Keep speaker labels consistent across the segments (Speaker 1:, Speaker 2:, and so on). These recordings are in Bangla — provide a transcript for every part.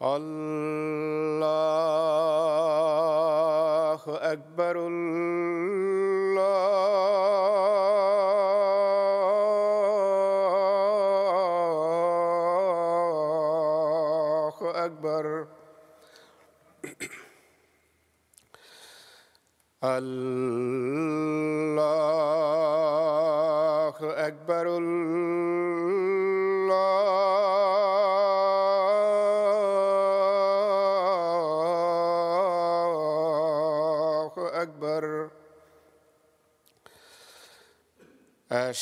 Speaker 1: الله أكبر الله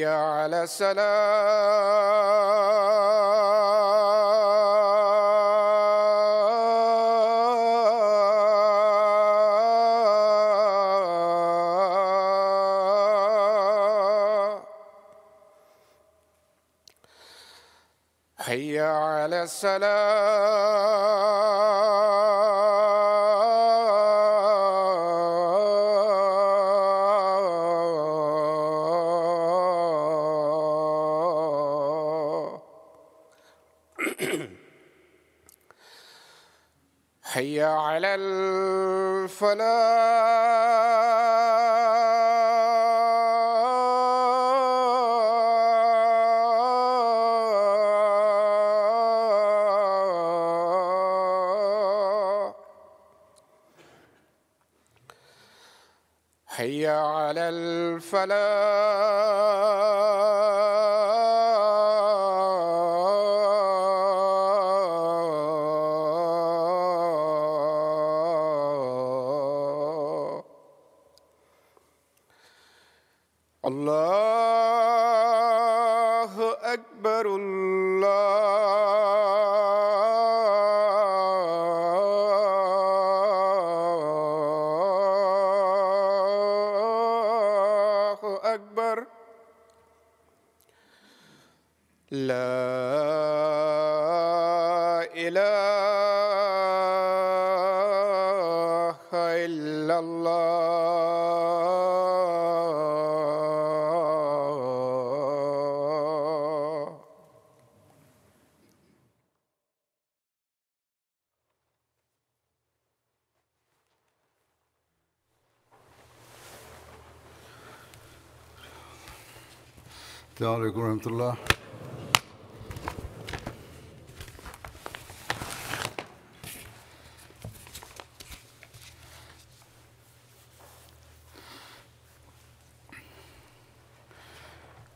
Speaker 1: حي على السلام. حي على السلام. الفلاح حي على الفلاح.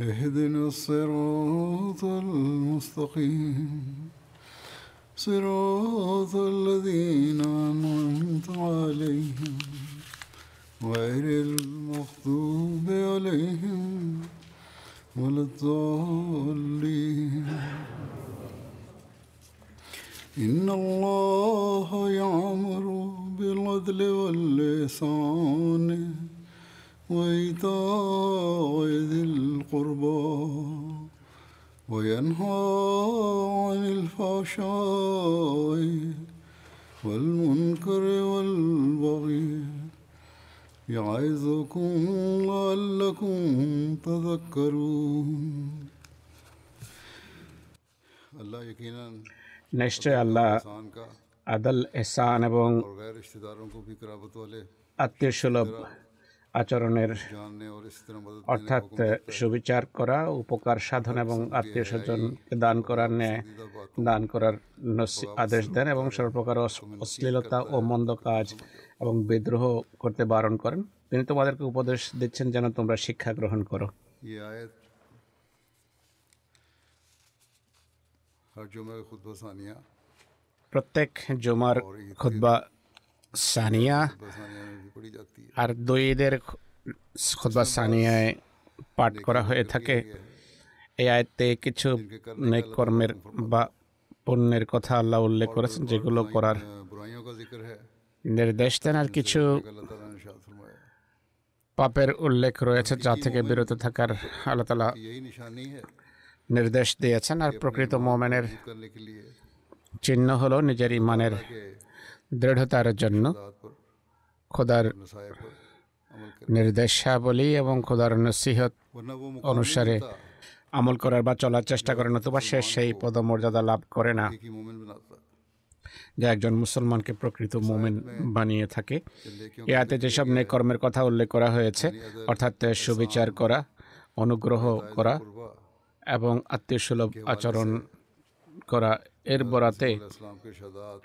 Speaker 2: اهدنا الصراط المستقيم. صراط الذين أنعمت عليهم غير المغضوب عليهم ولا الضالين. إن الله يعمر بالعدل واللسان وإيتاء ذي القربى وينهى عن الفحشاء والمنكر والبغي يعظكم لعلكم تذكرون. الله يقينا
Speaker 1: নিশ্চয় আল্লাহ আদাল এহসান এবং আত্মীয় সুলভ আচরণের অর্থাৎ সুবিচার করা, উপকার সাধন এবং আত্মীয় স্বজনকে দান করার ন্যায় দান করার আদেশ দেন এবং সর্বপ্রকার অশ্লীলতা ও মন্দ কাজ এবং বিদ্রোহ করতে বারণ করেন। তিনি তোমাদেরকে উপদেশ দিচ্ছেন যেন তোমরা শিক্ষা গ্রহণ করো। প্রত্যেক জুমার খুদ্া সানিয়া আর দুইদের খুতবা সানিয়ায় পাঠ করা হয়ে থাকে। এই আয়তে কিছু কর্মের বা পুণ্যের কথা আল্লাহ উল্লেখ করেছেন, যেগুলো করার নির্দেশ দেন। আর কিছু পাপের উল্লেখ রয়েছে, যা থেকে বিরত থাকার আল্লাহ তালা নির্দেশ দিয়েছেন। আর প্রকৃত মোমেনের চিহ্ন হলো নিজের ইমানের দৃঢ়তার জন্য খোদার নির্দেশাবলী এবং খোদার নসিহত অনুসারে আমল করার বা চলার চেষ্টা করে নতুবা সে সেই পদমর্যাদা লাভ করে না। যা একজন মুসলমানকে প্রকৃত মোমেন বানিয়ে থাকে। ইয়াতে যেসব নেকর্মের কথা উল্লেখ করা হয়েছে, অর্থাৎ সুবিচার করা, অনুগ্রহ করা এবং আত্মীয়সুলভ আচরণ করা এর বরাতে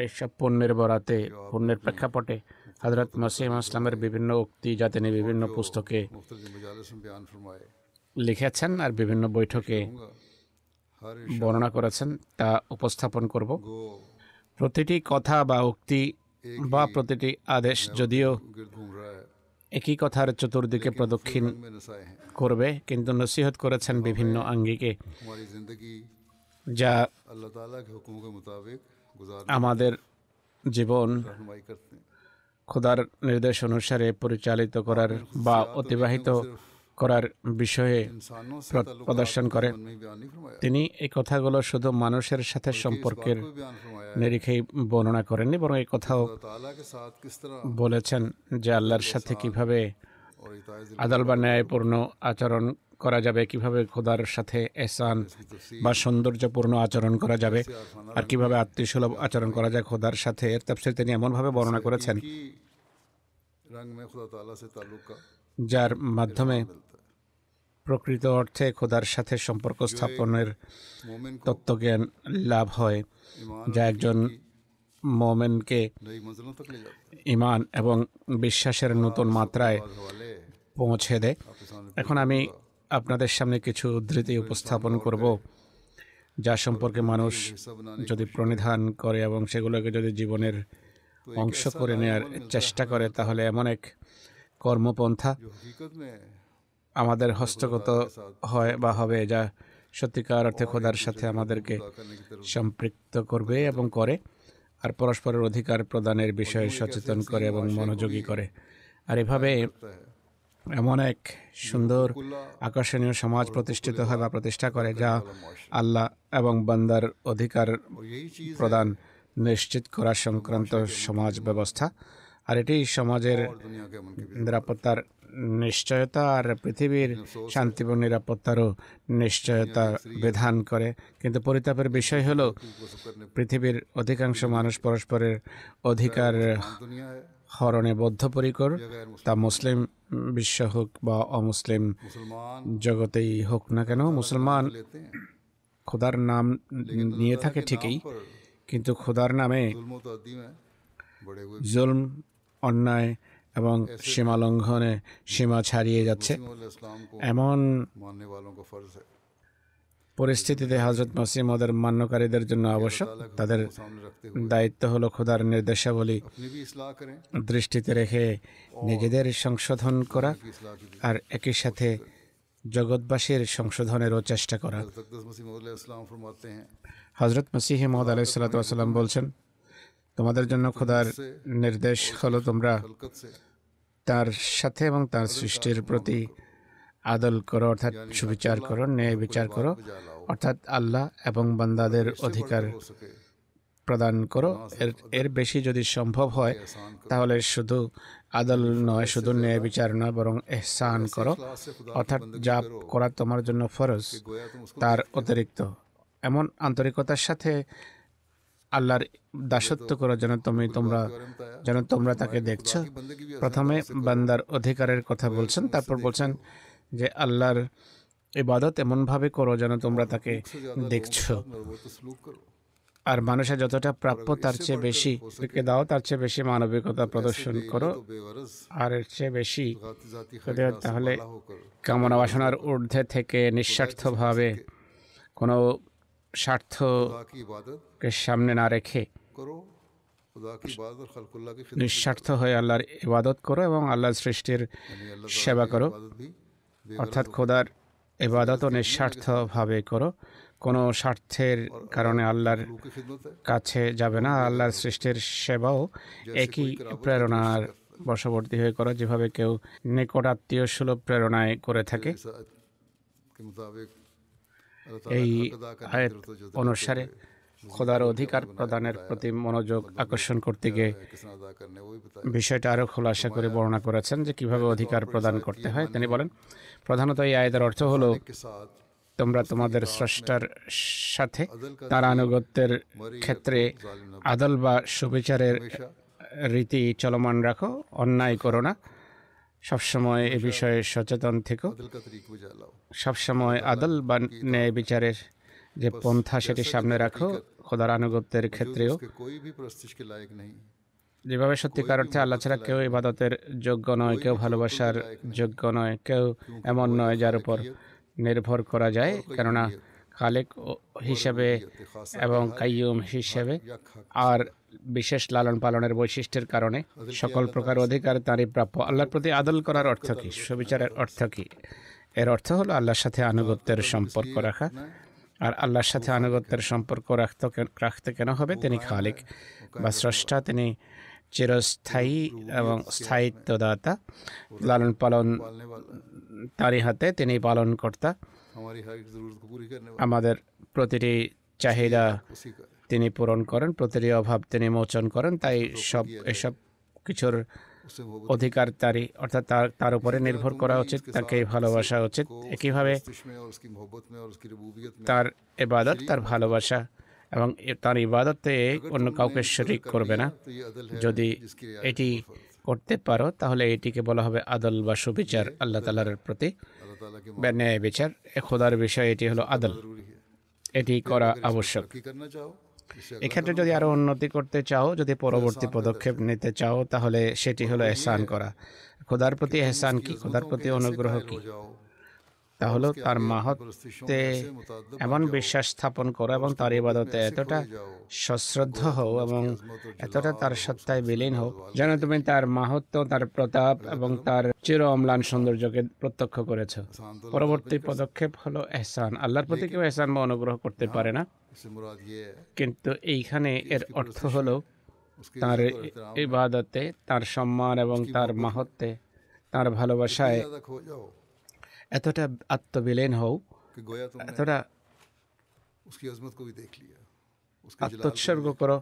Speaker 1: এসব পণ্যের বরাতে, পণ্যের প্রেক্ষাপটে হজরত মসিম ইসলামের বিভিন্ন উক্তি যা তিনি বিভিন্ন পুস্তকে লিখেছেন আর বিভিন্ন বৈঠকে বর্ণনা করেছেন তা উপস্থাপন করব। প্রতিটি কথা বা উক্তি বা প্রতিটি আদেশ যদিও একই কথার চতুর্দিকে প্রদক্ষিণ করবে, কিন্তু নসিহত করেছেন বিভিন্ন আঙ্গিকে। যা আমাদের জীবন খোদার নির্দেশ অনুসারে পরিচালিত করার বা অতিবাহিত করার বিষয়ে প্রদর্শন করে। তিনি এই কথাগুলো শুধু মানুষের সাথে সম্পর্কের নিরিখেই বর্ণনা করেননি, বরং এই কথাও বলেছেন যে আল্লাহর সাথে কীভাবে আদাল বা ন্যায়পূর্ণ আচরণ করা যাবে, কীভাবে খোদার সাথে
Speaker 2: এসান
Speaker 1: বা সৌন্দর্যপূর্ণ আচরণ করা যাবে আর কীভাবে আত্মীয়সুলভ আচরণ করা যায় খোদার সাথে, এর তাফসির তিনি এমনভাবে বর্ণনা করেছেন। যার মাধ্যমে প্রকৃত অর্থে খোদার সাথে সম্পর্ক স্থাপনের তত্ত্বজ্ঞান লাভ হয়, যা একজন মোমেনকে ইমান এবং বিশ্বাসের নতুন মাত্রায় পৌঁছে দেয়। এখন আমি আপনাদের সামনে কিছু উদ্ধৃতি উপস্থাপন করব, যা সম্পর্কে মানুষ যদি প্রণিধান করে এবং সেগুলোকে যদি জীবনের অংশ করে নেওয়ার চেষ্টা করে, তাহলে এমন এক কর্মপন্থা আমাদের হস্তগত হয় বা হবে, যা সত্যিকার অর্থে খোদার সাথে আমাদেরকে সম্পৃক্ত করবে এবং করে, আর পরস্পরের অধিকার প্রদানের বিষয়ে সচেতন করে এবং মনোযোগী করে। আর এভাবে এমন এক সুন্দর আকর্ষণীয় সমাজ প্রতিষ্ঠিত হয় বা প্রতিষ্ঠা করে যা আল্লাহ এবং বান্দার অধিকার প্রদান নিশ্চিত করা সংক্রান্ত সমাজ ব্যবস্থা। আর এটি সমাজের নিরাপত্তার নিশ্চয়তা আর পৃথিবীর শান্তি এবং নিরাপত্তারও নিশ্চয়তা বিধান করে। কিন্তু পরিতাপের বিষয় হলো পৃথিবীর অধিকাংশ মানুষ পরস্পরের অধিকার হরণে বদ্ধপরিকর। তা মুসলিম বিশ্ব হোক বা অমুসলিম জগতেই হোক না কেন মুসলমান খোদার নাম নিয়ে থাকে ঠিকই কিন্তু খোদার নামে জুলম অন্যায় এবং সীমা লঙ্ঘনে সীমা ছাড়িয়ে যাচ্ছে। এমন পরিস্থিতিতে হজরত মসিমদের মান্যকারীদের জন্য আবশ্যক। তাদের দায়িত্ব হলো খোদার নির্দেশাবলী দৃষ্টিতে রেখে নিজেদের সংশোধন করা আর একই সাথে জগৎবাসীর সংশোধনেরও চেষ্টা করা। হজরত মসিহ মহদ আলাইসাল্লাম বলছেন, তোমাদের জন্য খোদার নির্দেশ হলো তোমরা তার সাথে এবং তার সৃষ্টির প্রতি আদল করো অর্থাৎ সুবিচার করো ন্যায় বিচার করো অর্থাৎ আল্লাহ এবং বান্দাদের অধিকার প্রদান করো। এর এর বেশি যদি সম্ভব হয় তাহলে শুধু আদল নয় শুধু ন্যায় বিচার নয় বরং এহসান করো। অর্থাৎ যা করা তোমার জন্য ফরজ তার অতিরিক্ত। এমন আন্তরিকতার সাথে আল্লাহর দাসত্ব করার জন্য তুমি তোমরা যেন তোমরা তাকে দেখছ। প্রথমে বান্দার অধিকারের কথা বলছেন তারপর বলছেন যে আল্লাহর ইবাদত এমনভাবে করো যেন তোমরা তাকে দেখছ। আর মানুষের যতটা প্রাপ্য, তার চেয়ে বেশি তাকে দাও, তার চেয়ে বেশি মানবিকতা প্রদর্শন করো। আর এর চেয়ে বেশি তাহলে কামনা বাসনার ঊর্ধ্বে থেকে নিঃস্বার্থভাবে কোনো স্বার্থকে সামনে না রেখে নিঃস্বার্থ হয়ে আল্লাহর ইবাদত করো এবং আল্লাহর সৃষ্টির সেবা করো। অর্থাৎ খোদার এবাদত নিঃস্বার্থভাবে করো। কোনো স্বার্থের কারণে আল্লাহর কাছে যাবে না, আল্লাহর সৃষ্টির সেবাও একই প্রেরণার বশবর্তী হয়ে করো, যেভাবে কেউ নিকটাত্মীয় সুলভ প্রেরণায় করে থাকে। এই আয়াত অনুসারে খোদার অধিকার প্রদানের প্রতি মনোযোগ আকর্ষণ করতে গিয়ে বিষয়টা আরও খোলাসা করে বর্ণনা করেছেন যে কীভাবে অধিকার প্রদান করতে হয়। তিনি বলেন, প্রধানত এই আয়দার অর্থ হলো, তোমরা তোমাদের স্রষ্টার সাথে তার আনুগত্যের ক্ষেত্রে আদল বা সুবিচারের রীতি চলমান রাখো, অন্যায় করো না। সবসময় এ বিষয়ে সচেতন থেকো। সবসময় আদল বা ন্যায় বিচারের যে পন্থা সেটি সামনে রাখো খোদার আনুগত্যের ক্ষেত্রেও যেভাবে সত্যিকার অর্থে আল্লাহ ছাড়া কেউ ইবাদতের যোগ্য নয় কেউ ভালোবাসার যোগ্য নয় কেউ এমন নয় যার উপর নির্ভর করা যায়। কেননা খালেক হিসেবে এবং কাইয়ুম হিসেবে আর বিশেষ লালন পালনের বৈশিষ্ট্যের কারণে সকল প্রকার অধিকার তাঁরই প্রাপ্য। আল্লাহর প্রতি আদল করার অর্থ কী? সুবিচারের অর্থ কী? এর অর্থ হলো আল্লাহর সাথে আনুগত্যের সম্পর্ক রাখা। আর আল্লাহর সাথে আনুগত্যের সম্পর্ক রাখতে রাখতে কেন হবে? তিনি খালিক বা স্রষ্টা তিনি চিরস্থায়ী এবং স্থায়িত্বদাতা। লালন পালন তারই হাতে তিনি পালন কর্তা আমাদের প্রতিটি চাহিদা তিনি পূরণ করেন প্রতিটি অভাব তিনি মোচন করেন তাই সব এসব কিছুর অধিকার অর্থাৎ তার তার উপরে নির্ভর করা উচিত তাকে ভালোবাসা উচিত। একইভাবে তার এবাদত তার ভালোবাসা এবং তার ইবাদতে অন্য কাউকে শরিক করবে না। যদি এটি করতে পারো তাহলে এটিকে বলা হবে আদল বা সুবিচার আল্লাহ তালার প্রতি ন্যায় বিচার। খোদার বিষয় এটি হলো আদল। এটি করা আবশ্যক। এক্ষেত্রে যদি আরও উন্নতি করতে চাও যদি পরবর্তী পদক্ষেপ নিতে চাও তাহলে সেটি হলো এহসান করা। খোদার প্রতি এহসান কি? খোদার প্রতি অনুগ্রহ কি? তা হলো তার মাহাত্মে এমন বিশ্বাস স্থাপন করো এবং তার ইবাদতে এতটা সশ্রদ্ধ হও এবং এতটা তার সত্তায় বিলীন হও। যেন তুমি তার মাহাত্ম তার প্রতাপ এবং তার চির অম্লান সৌন্দর্যকে প্রত্যক্ষ করেছ। পরবর্তী পদক্ষেপ হলো এহসান। আল্লাহর প্রতি কেউ এহসান বা অনুগ্রহ করতে পারে না। কিন্তু এইখানে এর অর্থ হলো তার ইবাদতে তার সম্মান এবং তার মাহত্বে তার ভালোবাসায় এতটা আত্মবিলীন হও। এতটা আত্মোৎসর্গ করো।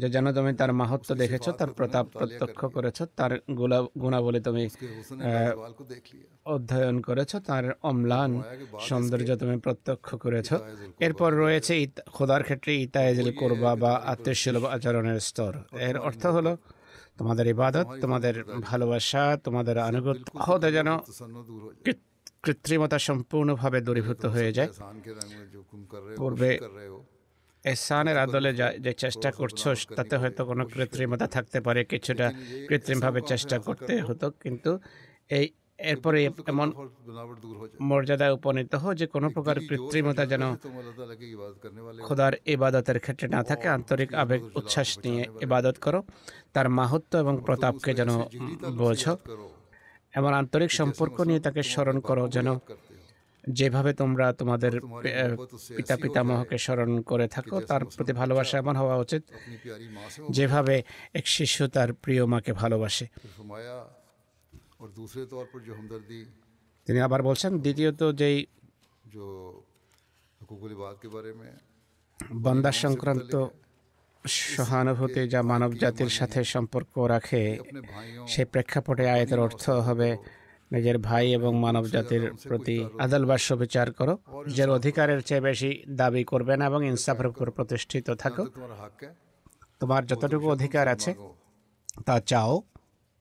Speaker 1: যে যেন তুমি তার মাহাত্ম দেখেছ তার প্রতাপ প্রত্যক্ষ করেছ তার গুণাবলী তুমি অধ্যয়ন করেছ তার অম্লান সৌন্দর্য তুমি প্রত্যক্ষ করেছ। এরপর রয়েছে খোদার ক্ষেত্রে ইতায়েজিল করবা বা আত্মীয়সুলভ আচরণের স্তর। এর অর্থ হলো তোমাদের ইবাদত তোমাদের ভালোবাসা তোমাদের আনুগত্য হতে যেন কৃত্রিমতা সম্পূর্ণভাবে দূরীভূত হয়ে যায়।
Speaker 2: পূর্বে
Speaker 1: এসানের আদলে যে চেষ্টা করছ তাতে হয়তো কোনো কৃত্রিমতা থাকতে পারে, কিছুটা কৃত্রিমভাবে চেষ্টা করতে হতো, কিন্তু এই, এরপরে এমন মর্যাদায় উপনীত হো যে কোনো প্রকার কৃত্রিমতা যেন খোদার ইবাদতের ক্ষেত্রে না থাকে। আন্তরিক আবেগ, উচ্ছ্বাস নিয়ে ইবাদত করো, তার মাহাত্ম এবং প্রতাপকে যেন বোঝো। এমন আন্তরিক সম্পর্ক নিয়ে তাকে স্মরণ করো যেন যেভাবে তোমরা তোমাদের পিতা পিতামহকে স্মরণ করে থাকো তার প্রতি ভালোবাসা এমন হওয়া উচিত যেভাবে এক শিশু তার প্রিয় মাকে ভালোবাসে। তিনি আবার বলছেন দ্বিতীয়ত যেই বন্দা সংক্রান্ত সহানুভূতি যা মানব জাতির সাথে সম্পর্ক রাখে, সে প্রেক্ষাপটে আয়তের অর্থ হবে নিজের ভাই এবং মানব জাতির প্রতি আদল বাস্য বিচার করো। নিজের অধিকারের চেয়ে বেশি দাবি করবে না এবং ইনসাফের উপর প্রতিষ্ঠিত থাকো। তোমার যতটুকু অধিকার আছে তা চাও,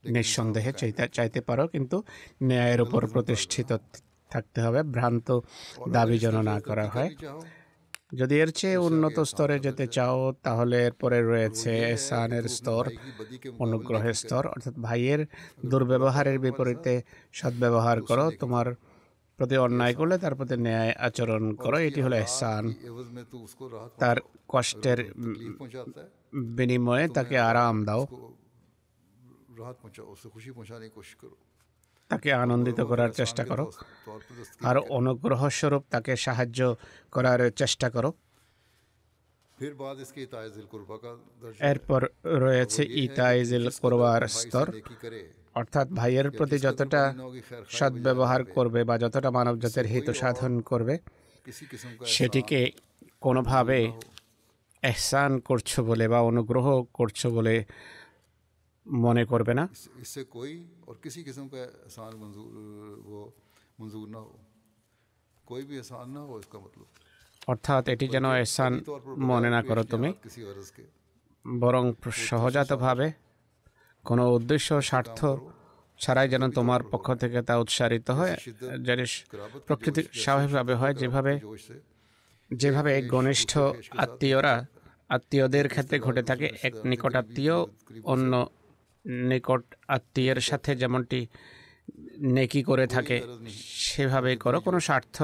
Speaker 1: নিঃসন্দেহে চাইতে চাইতে পারো, কিন্তু ন্যায়ের উপর প্রতিষ্ঠিত থাকতে হবে। ভ্রান্ত দাবি যেন না করা হয়। যদি এর চেয়ে উন্নত স্তরে যেতে চাও তাহলে এরপরে রয়েছে এসানের স্তর অনুগ্রহের স্তর অর্থাৎ ভাইয়ের দুর্ব্যবহারের বিপরীতে সদ্ব্যবহার করো তোমার প্রতি অন্যায় করলে তার প্রতি ন্যায় আচরণ করো এটি হলো
Speaker 2: এসান
Speaker 1: তার কষ্টের বিনিময়ে তাকে আরাম দাও।
Speaker 2: খুশি পোঁছা করো।
Speaker 1: তাকে আনন্দিত করার চেষ্টা করো। আর অনুগ্রহ স্বরূপ তাকে সাহায্য করার চেষ্টা করো। এরপর রয়েছে ইতাইজিল করবার স্তর। অর্থাৎ ভাইয়ের প্রতি যতটা সদ্ব্যবহার করবে বা যতটা মানব জাতির হিত সাধন করবে, সেটিকে কোনোভাবে এহসান করছ বলে বা অনুগ্রহ করছ বলে মনে করবে না। অর্থাৎ এটি যেন
Speaker 2: এসান
Speaker 1: মনে না করো তুমি। বরং সহজাতভাবে কোনো উদ্দেশ্য স্বার্থ ছাড়াই যেন তোমার পক্ষ থেকে তা উৎসারিত হয় যেটি প্রকৃতি স্বাভাবিকভাবে হয়। যেভাবে যেভাবে ঘনিষ্ঠ আত্মীয়রা আত্মীয়দের ক্ষেত্রে ঘটে থাকে এক নিকট আত্মীয় অন্য নিকট আত্মীয়ের সাথে যেমনটি নেকি করে থাকে সেভাবে করো। কোনো স্বার্থ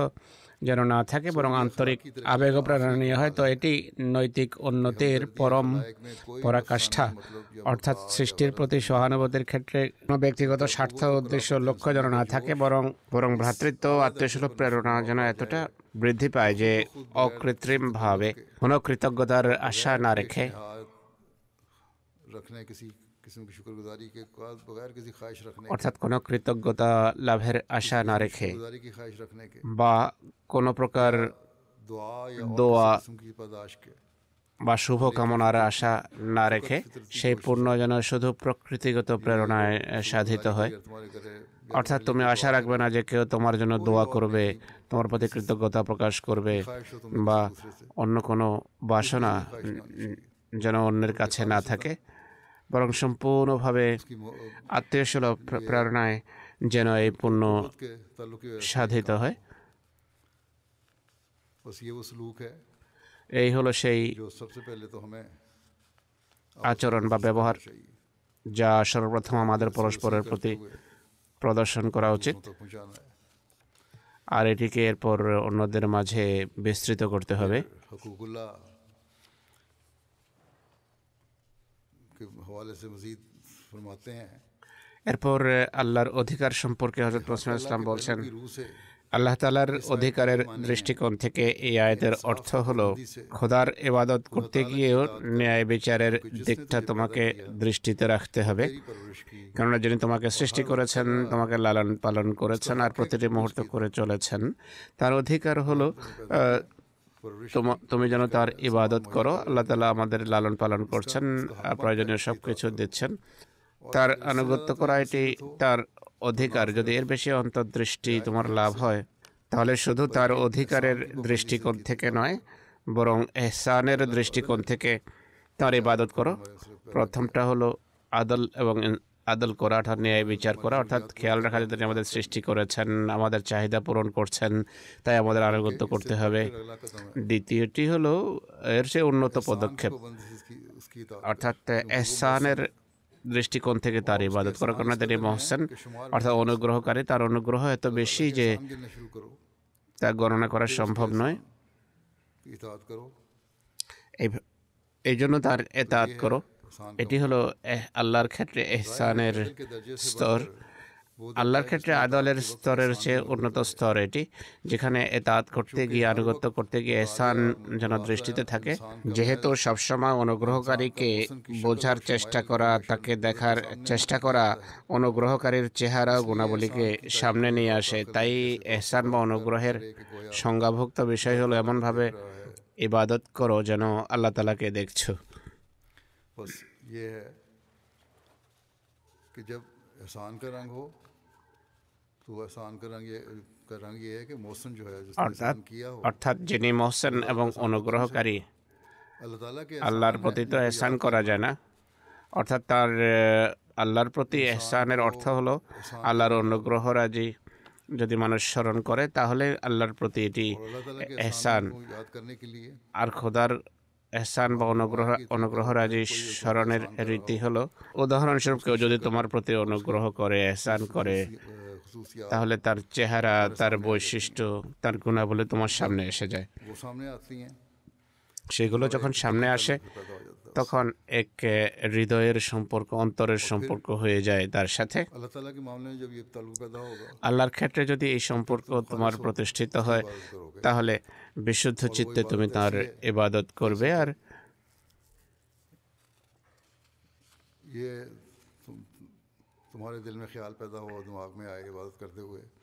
Speaker 1: যেন না থাকে বরং আন্তরিক আবেগ প্রেরণীয় হয়। তো এটি নৈতিক উন্নতির পরম পরাকাষ্ঠা। অর্থাৎ সৃষ্টির প্রতি সহানুভূতির ক্ষেত্রে কোনো ব্যক্তিগত স্বার্থ উদ্দেশ্য লক্ষ্য যেন না থাকে বরং বরং ভ্রাতৃত্ব আত্মীয়সুলভ প্রেরণা যেন এতটা বৃদ্ধি পায় যে অকৃত্রিমভাবে কোনো কৃতজ্ঞতার আশা না রেখে। অর্থাৎ কোনো কৃতজ্ঞতা লাভের আশা না রেখে বা কোনো প্রকার
Speaker 2: দোয়া
Speaker 1: বা শুভ কামনার আশা না রেখে সেই পূর্ণ যেন শুধু প্রকৃতিগত প্রেরণায় সাধিত হয়। অর্থাৎ তুমি আশা রাখবে না যে কেউ তোমার জন্য দোয়া করবে তোমার প্রতি কৃতজ্ঞতা প্রকাশ করবে বা অন্য কোনো বাসনা যেন অন্যের কাছে না থাকে। বরং সম্পূর্ণভাবে আত্মীয়সুলভ প্রেরণায় যেন এই
Speaker 2: পূর্ণ
Speaker 1: সাধিত হয়। এই হলো সেই আচরণ বা ব্যবহার যা সর্বপ্রথম আমাদের পরস্পরের প্রতি প্রদর্শন করা উচিত। আর এটিকে এরপর অন্যদের মাঝে বিস্তৃত করতে হবে। এরপর আল্লাহর অধিকার সম্পর্কে হযরত মসিম ইসলাম বলছেন আল্লাহ তালার অধিকারের দৃষ্টিকোণ থেকে এই আয়াতের অর্থ হলো খোদার এবাদত করতে গিয়েও ন্যায় বিচারের দিকটা তোমাকে দৃষ্টিতে রাখতে হবে। কেননা যিনি তোমাকে সৃষ্টি করেছেন তোমাকে লালন পালন করেছেন আর প্রতিটি মুহূর্ত করে চলেছেন। তার অধিকার হলো তোমা- যেন তার ইবাদত করো, আল্লাহ তালা আমাদের লালন পালন করছেন প্রয়োজনীয় সব কিছু দিচ্ছেন। তার আনুগত্য করা এটি তার অধিকার। যদি এর বেশি অন্তর্দৃষ্টি তোমার লাভ হয়, তাহলে শুধু তার অধিকারের দৃষ্টিকোণ থেকে নয়, বরং এহসানের দৃষ্টিকোণ থেকে তার ইবাদত করো। প্রথমটা হলো আদল এবং আদল করা অর্থাৎ ন্যায় বিচার করা অর্থাৎ খেয়াল রাখা যে আমাদের সৃষ্টি করেছেন আমাদের চাহিদা পূরণ করছেন তাই আমাদের আনুগত্য করতে হবে। দ্বিতীয়টি হলো এর সে উন্নত পদক্ষেপ। অর্থাৎ এহসানের দৃষ্টিকোণ থেকে তার ইবাদত করা কারণ তিনি মহসেন। অর্থাৎ অনুগ্রহকারী তার অনুগ্রহ এত বেশি যে তা গণনা করা সম্ভব নয়। এই জন্য তার এতায়াত করো। এটি হলো আল্লাহর ক্ষেত্রে এহসানের স্তর। আল্লাহর ক্ষেত্রে আদলের স্তরের চেয়ে উন্নত স্তর এটি যেখানে এতাত করতে গিয়ে আনুগত্য করতে গিয়ে এহসান যেন দৃষ্টিতে থাকে যেহেতু সবসময় অনুগ্রহকারীকে বোঝার চেষ্টা করা তাকে দেখার চেষ্টা করা অনুগ্রহকারীর চেহারা গুণাবলীকে সামনে নিয়ে আসে তাই এহসান বা অনুগ্রহের সংজ্ঞাভুক্ত বিষয় হলো এমনভাবে ইবাদত করো যেন আল্লাহ তালাকে দেখছ। অর্থাৎ অর্থাৎ যিনি মোহসেন এবং অনুগ্রহকারী আল্লাহর প্রতি তো এহসান করা যায় না অর্থাৎ তার আল্লাহর প্রতি এহসানের অর্থ হলো আল্লাহর অনুগ্রহ রাজি যদি মানুষ স্মরণ করে তাহলে আল্লাহর প্রতি এটি
Speaker 2: এহসান
Speaker 1: আর খোদার এহসান বা অনুগ্রহ অনুগ্রহরাজি স্মরণের রীতি হলো উদাহরণস্বরূপ কেউ যদি তোমার প্রতি অনুগ্রহ করে এহসান করে তাহলে তার চেহারা তার বৈশিষ্ট্য তার গুণাবলী তোমার সামনে এসে যায়। সেগুলো যখন সামনে আসে তখন এক হৃদয়ের সম্পর্ক অন্তরের সম্পর্ক হয়ে যায় তার সাথে। আল্লাহর ক্ষেত্রে যদি এই সম্পর্ক তোমার প্রতিষ্ঠিত হয় তাহলে বিশুদ্ধ চিত্তে তুমি তার ইবাদত করবে আর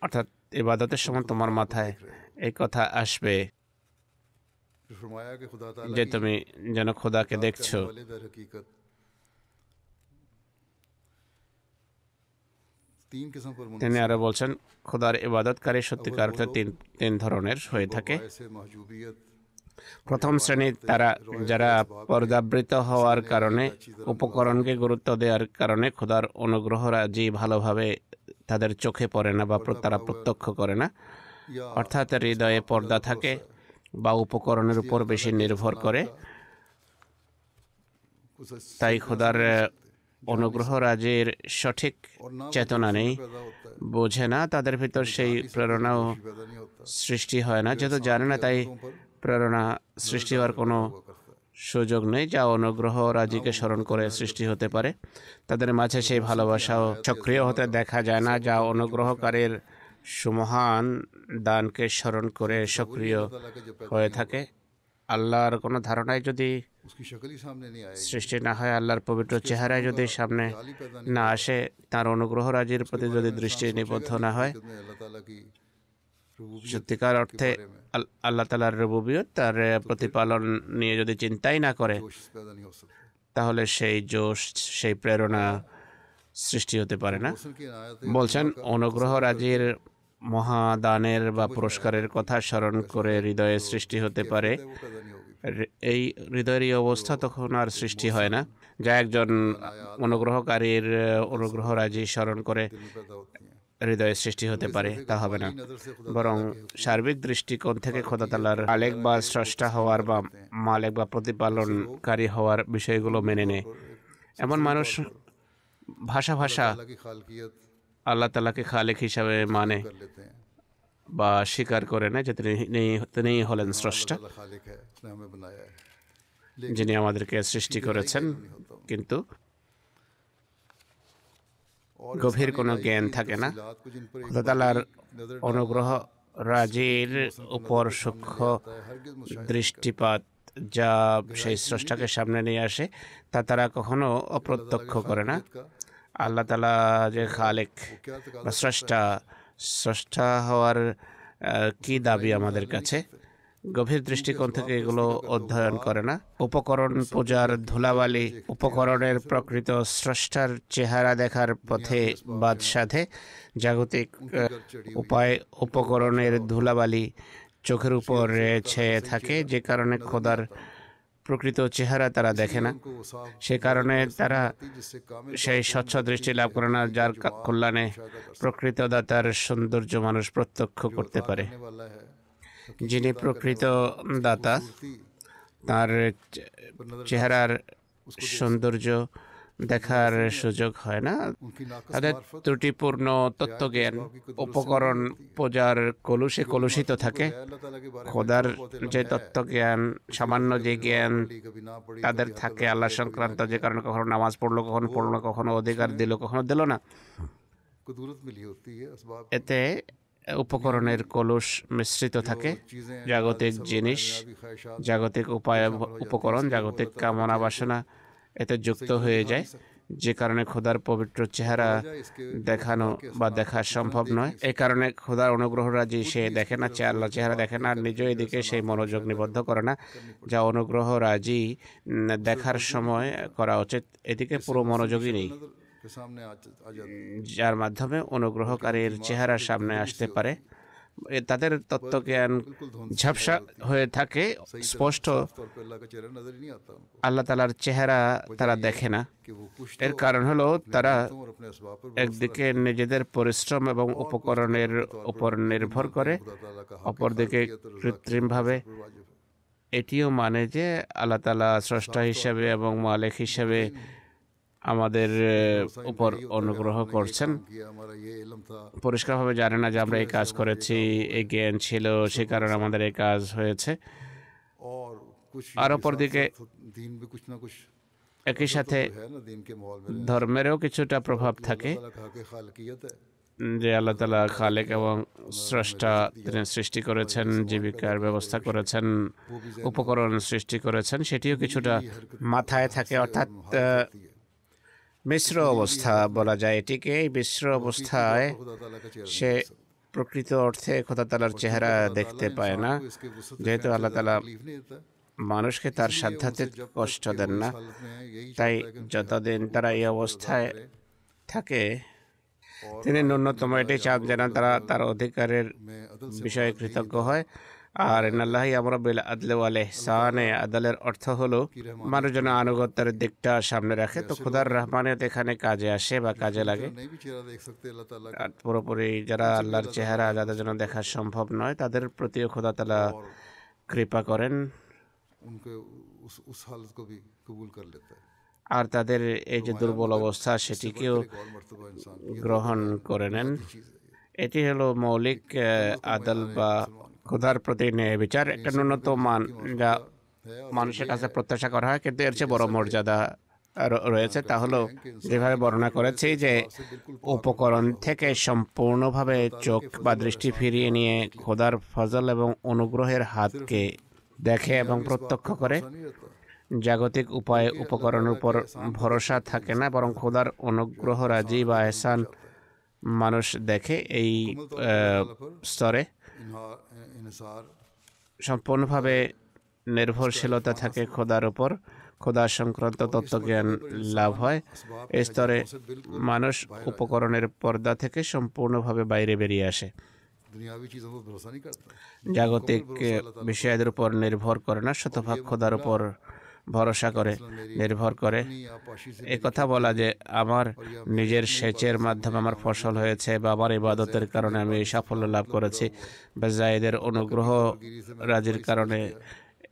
Speaker 1: অর্থাৎ ইবাদতের সময় তোমার মাথায় এই কথা আসবে। যে তুমি যেন খোদাকে দেখছ তিনি আরও বলছেন খোদার ইবাদতকারী সত্যিকার অর্থে তিন তিন ধরনের হয়ে থাকে প্রথম শ্রেণির তারা যারা পর্দাবৃত হওয়ার কারণে উপকরণকে গুরুত্ব দেওয়ার কারণে খোদার অনুগ্রহরা যে ভালোভাবে তাদের চোখে পড়ে না বা তারা প্রত্যক্ষ করে না। অর্থাৎ হৃদয়ে পর্দা থাকে। বা উপকরণের উপর বেশি নির্ভর করে। তাই খোদার অনুগ্রহ রাজের সঠিক চেতনা নেই, বোঝে না, তাদের ভিতর সেই প্রেরণাও সৃষ্টি হয় না। যেহেতু জানে না, তাই প্রেরণা সৃষ্টি হওয়ার কোনো সুযোগ নেই, যা অনুগ্রহ রাজিকে স্মরণ করে সৃষ্টি হতে পারে। তাদের মাঝে সেই ভালোবাসাও সক্রিয় হতে দেখা যায় না, যা অনুগ্রহকারীর সুমহান দানকে স্মরণ করে সক্রিয় হয়ে থাকে। আল্লাহর কোনো ধারণায় যদি সৃষ্টি না হয়, আল্লাহর পবিত্র চেহারায় যদি সামনে না আসে, তার অনুগ্রহ রাজির প্রতি যদি দৃষ্টি নিবদ্ধ না হয়, সত্যিকার অর্থে আল্লাহ তালার রবুবিয়ত তার প্রতিপালন নিয়ে যদি চিন্তাই না করে, তাহলে সেই জোশ, সেই প্রেরণা সৃষ্টি হতে পারে না। বলছেন, অনুগ্রহ রাজির মহাদানের বা পুরস্কারের কথা স্মরণ করে হৃদয়ে সৃষ্টি হতে পারে। এই হৃদয়ের এই অবস্থা তখন আর সৃষ্টি হয় না। যা একজন অনুগ্রহকারীর অনুগ্রহ রাজি স্মরণ করে হৃদয়ে সৃষ্টি হতে পারে তা হবে না। বরং সার্বিক দৃষ্টিকোণ থেকে খোদাতালার আলেক বা স্রষ্টা হওয়ার বা মালেক বা প্রতিপালনকারী হওয়ার বিষয়গুলো মেনে নেয় এমন মানুষ ভাষা ভাষা আল্লাহ তালাকে খালেক হিসাবে মানে বা স্বীকার করে না যে তিনি হলেন স্রষ্টা। যিনি আমাদেরকে সৃষ্টি করেছেন কিন্তু গভীর কোনো জ্ঞান থাকে না।
Speaker 2: আল্লাহ
Speaker 1: অনুগ্রহ রাজের উপর সূক্ষ্ম দৃষ্টিপাত যা সেই স্রষ্টাকে সামনে নিয়ে আসে তা তারা কখনো অপ্রত্যক্ষ করে না। আল্লাহ তালা যে খালেক, বা স্রষ্টা স্রষ্টা হওয়ার কি দাবি আমাদের কাছে? গভীর দৃষ্টিকোণ থেকে এগুলো অধ্যয়ন করে না। উপকরণ পূজার ধুলাবালি, উপকরণের প্রকৃত স্রষ্টার চেহারা দেখার পথে বাদ সাধে জাগতিক উপায় উপকরণের ধুলাবালি চোখের উপর ছেয়ে থাকে, যে কারণে খোদার প্রকৃত চেহারা তারা দেখে না। সে কারণে তারা সেই স্বচ্ছ দৃষ্টি লাভ করে না, যার কল্যাণে প্রকৃত দাতার সৌন্দর্য মানুষ প্রত্যক্ষ করতে পারে। যিনি প্রকৃত দাতা, তার চেহারার সৌন্দর্য দেখার সুযোগ হয় না। তাদের ত্রুটিপূর্ণ তত্ত্বজ্ঞান, উপকরণ পূজার কলুষে কলুষিত থাকে। খোদার যে তত্ত্বজ্ঞান, সামান্য যে জ্ঞান তাদের থাকে, আল্লাহ সংক্রান্ত যে কারণে কখনো নামাজ পড়ল, কখনো পড়ল, কখনো অধিকার দিল, কখনো দিল না। এতে উপকরণের কলস মিশ্রিত থাকে। জাগতিক জিনিস, জাগতিক উপায়, উপকরণ, জাগতিক কামনা বাসনা এতে যুক্ত হয়ে যায় যে কারণে খোদার পবিত্র চেহারা দেখানো বা দেখা সম্ভব নয়। এ কারণে খোদার অনুগ্রহ রাজি সে দেখে না আল্লাহ চেহারা দেখে না নিজ এদিকে সেই মনোযোগ নিবদ্ধ করে না যা অনুগ্রহ রাজি দেখার সময় করা উচিত। এদিকে পুরো মনোযোগই নেই। যার মাধ্যমে অনুগ্রহকারীর চেহারা সামনে আসতে পারে। তাদের তত্ত্বজ্ঞান ঝাপসা হয়ে থাকে স্পষ্ট আল্লাহ তালার চেহারা তারা দেখে না। এর কারণ হলো তারা একদিকে নিজেদের পরিশ্রম এবং উপকরণের উপর নির্ভর করে অপরদিকে কৃত্রিমভাবে। এটিও মানে যে আল্লাহ তালা স্রষ্টা হিসাবে এবং মালিক হিসাবে আমাদের উপর অনুগ্রহ করছেন। পরিষ্কারভাবে জানে না যে আমরা এই কাজ করেছি এই জ্ঞান ছিল, সে কারণে আমাদের এই কাজ হয়েছে। আর অপরদিকে একই সাথে ধর্মেরও কিছুটা প্রভাব থাকে, যে আল্লাহ তালা খালেক এবং স্রষ্টা তিনি সৃষ্টি করেছেন, জীবিকার ব্যবস্থা করেছেন, উপকরণ সৃষ্টি করেছেন, সেটিও কিছুটা মাথায় থাকে। অর্থাৎ মিশ্র অবস্থা বলা যায় এটিকে। এই মিশ্র অবস্থায় সে প্রকৃত অর্থে খোদা তালার চেহারা দেখতে পায় না। যেহেতু আল্লাহ তালা মানুষকে তার সাধ্যাতে কষ্ট দেন না, তাই যতদিন তারা এই অবস্থায় থাকে, তিনি ন্যূনতম এটি চান যেন তারা তার অধিকারের বিষয়ে কৃতজ্ঞ হয়। আর আল্লাহ আমরাবিল আদলে আল এহসানে আদালের অর্থ হলো মানুষ যেন আনুগত্যের দিকটা সামনে রাখে। তো খুদার রহমানে এখানে কাজে আসে বা কাজে লাগে। পুরোপুরি যারা আল্লাহর চেহারা যাদের জন্য দেখা সম্ভব নয় তাদের প্রতি খোদা তালা কৃপা করেন। আর তাদের এই যে দুর্বল অবস্থা সেটিকেও গ্রহণ করে নেন। এটি হলো মৌলিক আদল বা খোদার প্রতি ন্যায় বিচার একটা ন্যূনতম মান যা মানুষের কাছে প্রত্যাশা করা হয় কিন্তু এর চেয়ে বড় মর্যাদা রয়েছে তা হলো যেভাবে বর্ণনা করেছি যে উপকরণ থেকে সম্পূর্ণভাবে চোখ বা দৃষ্টি ফিরিয়ে নিয়ে খোদার ফজল এবং অনুগ্রহের হাতকে দেখে এবং প্রত্যক্ষ করে জাগতিক উপায়ে উপকরণের উপর ভরসা থাকে না বরং খোদার অনুগ্রহ রাজি বা এহসান মানুষ দেখে এই স্তরে সম্পূর্ণভাবে নির্ভরশীলতা থাকে খোদার উপর। খোদা সংক্রান্ত তত্ত্বজ্ঞান লাভ হয়। এ স্তরে মানুষ উপকরণের পর্দা থেকে সম্পূর্ণভাবে বাইরে বেরিয়ে আসে। জাগতিক বিষয়ের উপর নির্ভর করে না শতভাগ খোদার উপর ভরসা করে, নির্ভর করে। এ কথা বলা যে আমার নিজের সেচের মাধ্যমে আমার ফসল হয়েছে বা আমার ইবাদতের কারণে আমি এই সাফল্য লাভ করেছি। বা জায়েদের অনুগ্রহ রাজির কারণে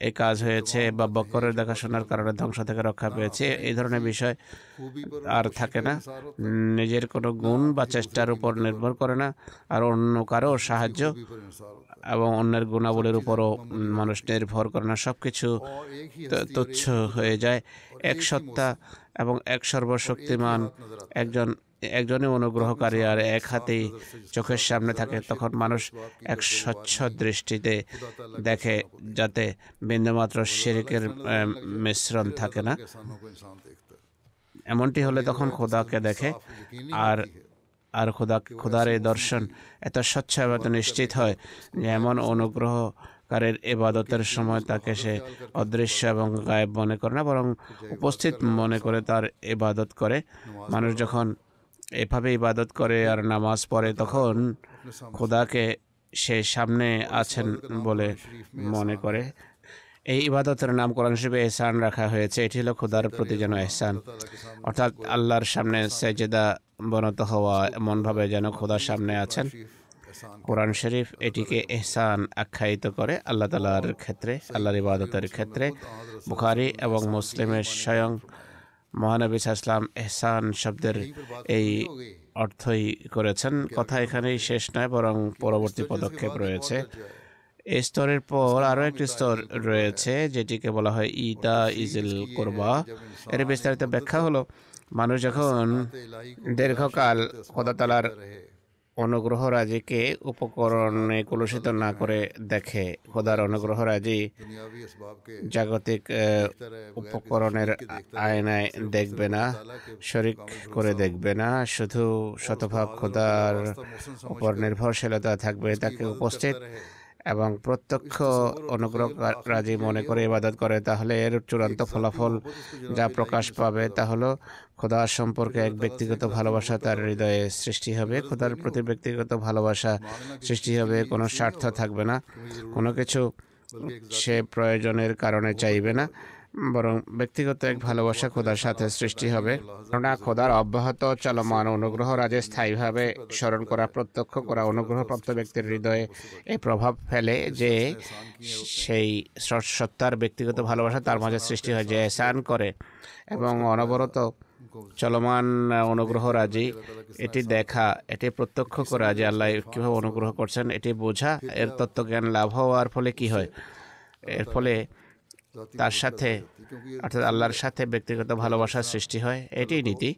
Speaker 1: এ কাজ হয়েছে বা বকরের দেখাশোনার কারণে ধ্বংস থেকে রক্ষা পেয়েছে। এই ধরনের বিষয় আর থাকে না। নিজের কোনো গুণ বা চেষ্টার উপর নির্ভর করে না, আর অন্য কারও সাহায্য এবং অন্যের গুণাবলীর উপরও মানুষ নির্ভর করে না সব কিছু তুচ্ছ হয়ে যায়। এক সত্তা এবং এক সর্বশক্তিমান একজন একজনই অনুগ্রহকারী আর এক হাতেই চোখের সামনে থাকে তখন মানুষ এক স্বচ্ছ দৃষ্টিতে দেখে যাতে বিন্দুমাত্র শিরিকের মিশ্রণ থাকে না। এমনটি হলে তখন খোদাকে দেখে আর আর খোদা খোদার এই দর্শন এত স্বচ্ছ এবং নিশ্চিত হয়। যে এমন অনুগ্রহকারের এবাদতের সময় তাকে সে অদৃশ্য এবং গায়েব মনে করে না বরং উপস্থিত মনে করে তার ইবাদত করে। মানুষ যখন এভাবে ইবাদত করে আর নামাজ পড়ে তখন খোদাকে সে সামনে আছেন বলে মনে করে। এই ইবাদতের নাম কোরআন হিসেবে এহসান রাখা হয়েছে। এটি হলো খোদার প্রতি যেন এহসান। অর্থাৎ আল্লাহর সামনে সেজেদা বনত হওয়া এমনভাবে যেন খোদার সামনে আছেন। কোরআন শরীফ এটিকে এহসান আখ্যায়িত করে আল্লাহ তালার ক্ষেত্রে, আল্লাহর ইবাদতের ক্ষেত্রে। বুখারি এবং মুসলিমের স্বয়ং মহানবী ইসলাম এহসান শব্দের এই অর্থই করেছেন। কথা এখানেই শেষ নয়, বরং পরবর্তী পদক্ষেপ রয়েছে। স্তরের পর আরও একটি স্তর রয়েছে যেটিকে বলা হয় ইদা ইজিল করবা এর বিস্তারিত ব্যাখ্যা হলো মানুষ যখন দীর্ঘকাল খোদাতালার অনুগ্রহ রাজিকে উপকরণে কলুষিত না করে দেখে খোদার অনুগ্রহ রাজি জাগতিক উপকরণের আয়নায় দেখবে না শরিক করে দেখবে না শুধু শতভাগ খোদার উপর নির্ভরশীলতা থাকবে তাকে উপস্থিত এবং প্রত্যক্ষ অনুগ্রহ রাজি মনে করে ইবাদত করে তাহলে এর চূড়ান্ত ফলাফল যা প্রকাশ পাবে তা হলো খোদার সম্পর্কে এক ব্যক্তিগত ভালোবাসা তার হৃদয়ে সৃষ্টি হবে। খোদার প্রতি ব্যক্তিগত ভালোবাসা সৃষ্টি হবে কোনো স্বার্থ থাকবে না। কোনো কিছু সে প্রয়োজনের কারণে চাইবে না। বরং ব্যক্তিগত এক ভালোবাসা খোদার সাথে সৃষ্টি হবে। কেননা খোদার অব্যাহত চলমান অনুগ্রহ রাজে স্থায়ীভাবে স্মরণ করা, প্রত্যক্ষ করা, অনুগ্রহপ্রাপ্ত ব্যক্তির হৃদয়ে এই প্রভাব ফেলে যে সেই সত্তার ব্যক্তিগত ভালোবাসা তার মাঝে সৃষ্টি হয়, যে এহসান করে এবং অনবরত চলমান অনুগ্রহ রাজি। এটি দেখা, এটি প্রত্যক্ষ করা যে আল্লাহ কীভাবে অনুগ্রহ করছেন, এটি বোঝা, এর তত্ত্বজ্ঞান লাভ হওয়ার ফলে কি হয়? এর ফলে তার সাথে অর্থাৎ আল্লাহর সাথে ব্যক্তিগত ভালোবাসার সৃষ্টি হয় এটাই নীতি।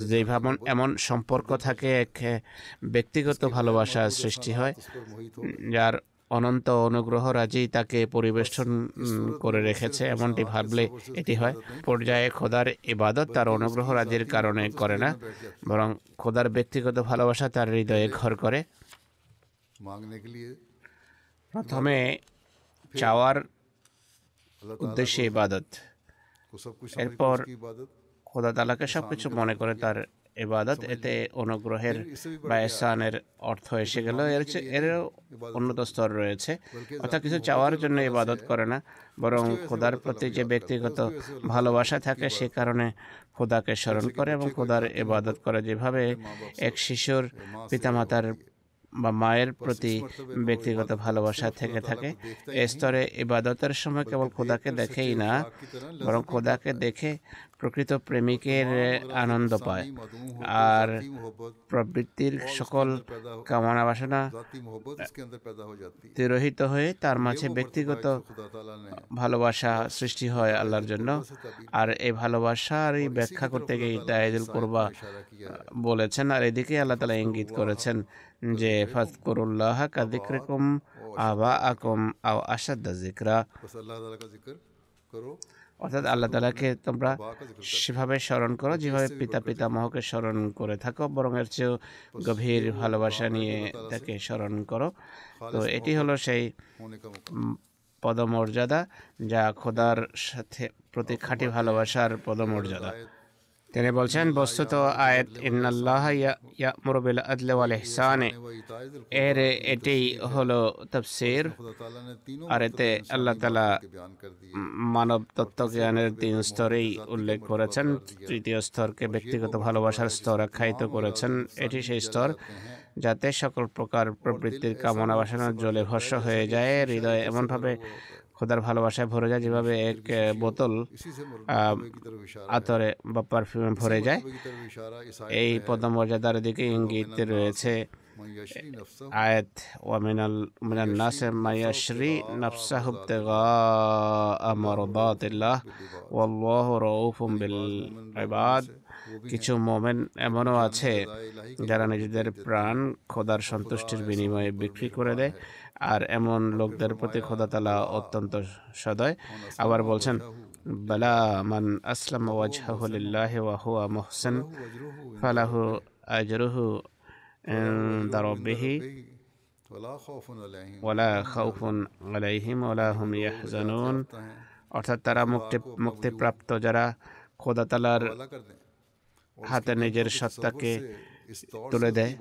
Speaker 1: যদি ভাবন এমন সম্পর্ক থাকে এক ব্যক্তিগত ভালোবাসার সৃষ্টি হয় যার অনন্ত অনুগ্রহ রাজি তাকে পরিবেষ্টন করে রেখেছে। এমনটি ভাবলে এটি হয় পর্যায়ে খোদার ইবাদত তার অনুগ্রহ রাজির কারণে করে না বরং খোদার ব্যক্তিগত ভালোবাসা তার হৃদয়ে ঘর করে। প্রথমে চাওয়ার উদ্দেশ্যে ইবাদত। এরপর খোদা তালাকে সব কিছু মনে করে তার এবাদত এতে অনুগ্রহের বা এসানের অর্থ এসে গেল। এর এরও উন্নত স্তর রয়েছে। অর্থাৎ কিছু চাওয়ার জন্য ইবাদত করে না বরং খোদার প্রতি যে ব্যক্তিগত ভালোবাসা থাকে সে কারণে খোদাকে স্মরণ করে এবং খোদার ইবাদত করে। যেভাবে এক শিশুর পিতামাতার বা মায়ের প্রতি ব্যক্তিগত ভালোবাসা থেকে থাকে এ স্তরে ইবাদতের সময় কেবল খোদাকে দেখেই না বরং খোদাকে দেখে প্রকৃত প্রেমিকের আনন্দ পায়। আর প্রবৃত্তির সকল কামনা বাসনা তিরোহিত হয়ে তার মাঝে ব্যক্তিগত ভালোবাসা সৃষ্টি হয় আল্লাহর জন্য। আর এই ভালোবাসারই ব্যাখ্যা করতে গিয়ে তাইদুল করবা বলেছেন আর এদিকে আল্লাহ তালা ইঙ্গিত করেছেন যে ফাজকুরুল্লাহ কাদিক্রকম আবা আকম আও আসাদ্দা জিকরা অর্থাৎ আল্লাহ তালাকে তোমরা সেভাবে স্মরণ করো, যেভাবে পিতা পিতামহকে স্মরণ করে থাকো, বরং এর চেয়েও গভীর ভালোবাসা নিয়ে তাকে স্মরণ করো। তো এটি হলো সেই পদমর্যাদা, যা খোদার সাথে প্রতি খাঁটি ভালোবাসার পদমর্যাদা। তিনি বলছেন, বস্তুত আয়াত, ইন্নাল্লাহ ইয়ামুরু বিল ওয়াল ইহসানে এর এটি হলো তাফসীর। আর এতে আল্লাহ
Speaker 2: তাআলা
Speaker 1: মানব তত্ত্ব জ্ঞানের তিন স্তরেই উল্লেখ করেছেন। তৃতীয় স্তরকে ব্যক্তিগত ভালোবাসার স্তর আখ্যায়িত করেছেন। এটি সেই স্তর যাতে সকল প্রকার প্রবৃত্তির কামনা বাসনা জলে ভস্য হয়ে যায়। হৃদয় এমনভাবে খোদার ভালোবাসায় ভরে যায়, যেভাবে এক বোতল আতরে বা পারফিউমে ভরে যায়। এই পদমর্যাদার দিকে ইঙ্গিত রয়েছে। আয়াত ওয়ামিনাল মিনাল নাসে মায়াশ্রী নাফসাহু ইবতিগা মারদাতিল্লাহ, ওয়াল্লাহু রাউফুম বিল ইবাদ। কিছু মোমেন এমনও আছে যারা নিজেদের প্রাণ খোদার সন্তুষ্টির বিনিময়ে বিক্রি করে দেয়। আর এমন লোকদের প্রতি খোদা তালা অত্যন্ত সদয় আবার বলছেন বালা মান আসলাম ওয়াজহাহুলিল্লাহ ওয়াহুয়া মোহসেন ফালাহু আজরুহু দারবিহি খাউফুন আলাইহিম হুম ইয়াহজানুন অর্থাৎ তারা মুক্তি মুক্তিপ্রাপ্ত যারা খোদা তালার হাতে নিজের সত্তাকে তুলে দেয়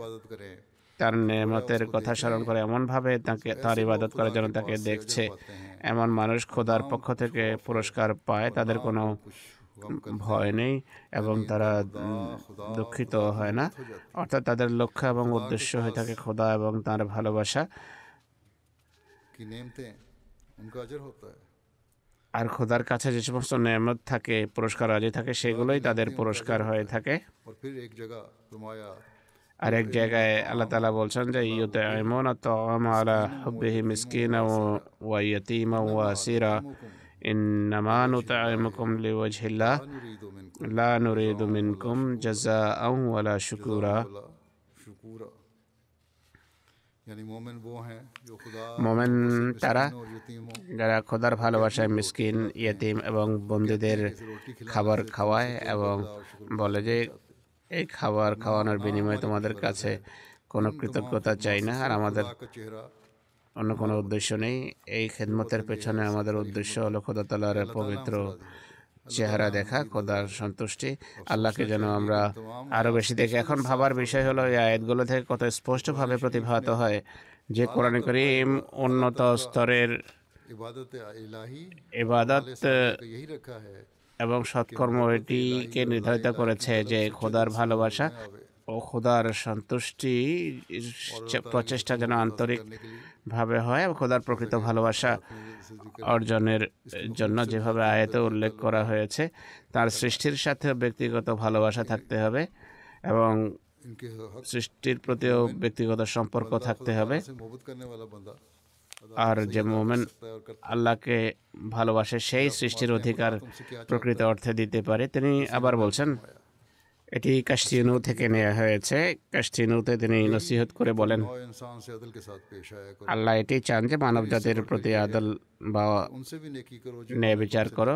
Speaker 1: তার নেমতের কথা স্মরণ করে এমনভাবে তাকে তার ইবাদত করার জন্য তাকে দেখছে। এমন মানুষ খোদার পক্ষ থেকে পুরস্কার পায়, তাদের কোনো ভয় নেই এবং তারা দুঃখিত হয় না। অর্থাৎ তাদের লক্ষ্য এবং উদ্দেশ্য হয়ে থাকে খোদা এবং তার ভালোবাসা। আর খোদার কাছে যে সমস্ত নেয়ামত থাকে, পুরস্কার আজই থাকে, সেগুলোই তাদের পুরস্কার হয়ে থাকে। আরেক জায়গায় আল্লাহ তালা বলছেন যে ইউতে এমন তাম আলা মিসকিন ওয়া ইয়তিমা ওয়া আসিরা।
Speaker 2: إنما نطعمكم لوجه الله لا
Speaker 1: মোমেন তারা, যারা খোদার ভালোবাসায় মিসকিন, ইয়েতিম এবং বন্ধুদের খাবার খাওয়ায় এবং বলে যে এই খাবার খাওয়ানোর বিনিময়ে তোমাদের কাছে কোনো কৃতজ্ঞতা চাই না আর আমাদের অন্য কোনো উদ্দেশ্য নেই। এই খেদমতের পেছনে আমাদের উদ্দেশ্য হলো খোদা তালার পবিত্র চেহারা দেখা খোদার সন্তুষ্টি। আল্লাহকে যেন আমরা আরও বেশি দেখি। এখন ভাবার বিষয় হলো এই আয়াতগুলো থেকে কত স্পষ্টভাবে প্রতিভাত হয় যে কোরআন করিম উন্নত স্তরের এবং সৎকর্ম এটিকে নির্ধারিত করেছে যে খোদার ভালোবাসা ও খোদার সন্তুষ্টি প্রচেষ্টা যেন আন্তরিকভাবে হয় এবং খোদার প্রকৃত ভালোবাসা অর্জনের জন্য যেভাবে আয়তে উল্লেখ করা হয়েছে, তার সৃষ্টির সাথে ব্যক্তিগত ভালোবাসা থাকতে হবে এবং সৃষ্টির প্রতিও ব্যক্তিগত সম্পর্ক থাকতে হবে। আর যে মোমেন আল্লাহকে ভালোবাসে, সেই সৃষ্টির অধিকার প্রকৃত অর্থে দিতে পারে। তিনি আবার বলছেন, এটি কাস্তিনু থেকে নেওয়া হয়েছে। কাস্তিনুতে তিনি নসিহত করে বলেন, আল্লাহ এটি চান যে মানব জাতির প্রতি আদল বা ন্যায় বিচার করো।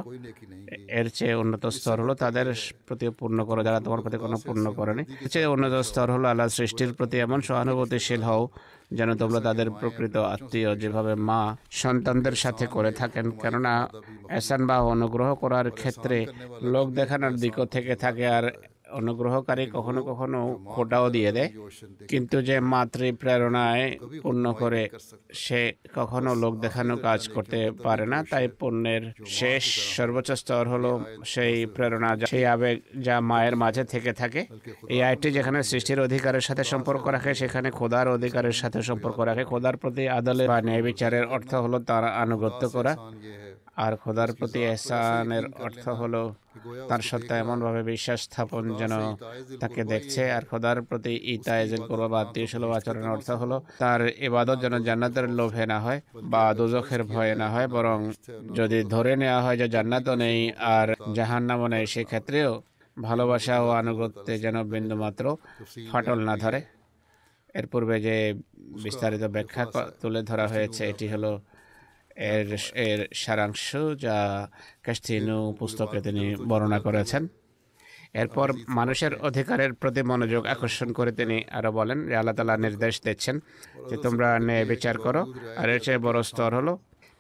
Speaker 1: এর চেয়ে উন্নত স্তর হলো তাদের প্রতি পূর্ণ করো, যারা তোমার প্রতি কোনো পূর্ণ করেনি এর চেয়ে উন্নত স্তর হলো আল্লাহ সৃষ্টির প্রতি এমন সহানুভূতিশীল হও যেন তোমরা তাদের প্রকৃত আত্মীয় যেভাবে মা সন্তানদের সাথে করে থাকেন। কেননা এসান বা অনুগ্রহ করার ক্ষেত্রে লোক দেখানোর দিকও থেকে থাকে আর অনুগ্রহকারী কখনো কখনো খোটাও দিয়ে দেয়। কিন্তু যে মাতৃ প্রেরণায় পূর্ণ করে সে কখনো লোক দেখানো কাজ করতে পারে না তাই পণ্যের শেষ সর্বোচ্চ স্তর হলো সেই প্রেরণা সেই আবেগ যা মায়ের মাঝে থেকে থাকে। এই আয়টি যেখানে সৃষ্টির অধিকারের সাথে সম্পর্ক রাখে সেখানে খোদার অধিকারের সাথে সম্পর্ক রাখে। খোদার প্রতি আদালত বা ন্যায় বিচারের অর্থ হলো তার আনুগত্য করা। আর খোদার প্রতি এহসানের অর্থ হলো তার সত্তা এমনভাবে বিশ্বাস স্থাপন যেন তাকে দেখছে আর খোদার প্রতি ইতায়জের করো বা আত্মীয় সুলভ আচরণের অর্থ হলো তার ইবাদত যেন জান্নাতের লোভে না হয় বা দোজখের ভয়ে না হয় বরং যদি ধরে নেওয়া হয় যে জান্নাতও নেই আর জাহান্নামও নেই সেক্ষেত্রেও ভালোবাসা ও আনুগত্যে যেন বিন্দুমাত্র ফাটল না ধরে। এর পূর্বে যে বিস্তারিত ব্যাখ্যা তুলে ধরা হয়েছে এটি হলো এর এর সারাংশ যা কাস্তিনু পুস্তকে তিনি বর্ণনা করেছেন। এরপর মানুষের অধিকারের প্রতি মনোযোগ আকর্ষণ করে তিনি আরও বলেন যে আল্লাহ তালা নির্দেশ দিচ্ছেন যে তোমরা ন্যায় বিচার করো আর এর চেয়ে বড় স্তর হলো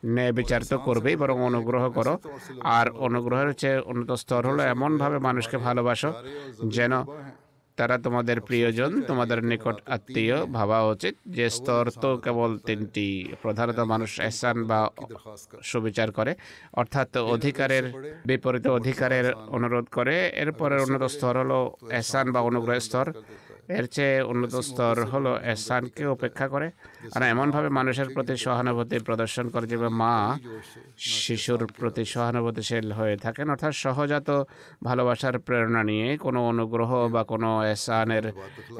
Speaker 1: ন্যায় বিচার তো করবেই বরং অনুগ্রহ করো। আর অনুগ্রহের চেয়ে উন্নত স্তর হলো এমনভাবে মানুষকে ভালোবাসো যেন তারা তোমাদের প্রিয়জন তোমাদের নিকট আত্মীয় ভাবা উচিত যে স্তর তো কেবল তিনটি প্রধানত মানুষ এহসান বা সুবিচার করে। অর্থাৎ অধিকারের বিপরীত অধিকারের অনুরোধ করে। এরপরের উন্নত স্তর হলো এহসান বা অনুগ্রহ স্তর। এর চেয়ে উন্নত স্তর হলো এহসানকে উপেক্ষা করে। আর এমনভাবে মানুষের প্রতি সহানুভূতি প্রদর্শন করে যেভাবে মা শিশুর প্রতি সহানুভূতিশীল হয়ে থাকেন। অর্থাৎ সহজাত ভালোবাসার প্রেরণা নিয়ে কোনো অনুগ্রহ বা কোনো এহসানের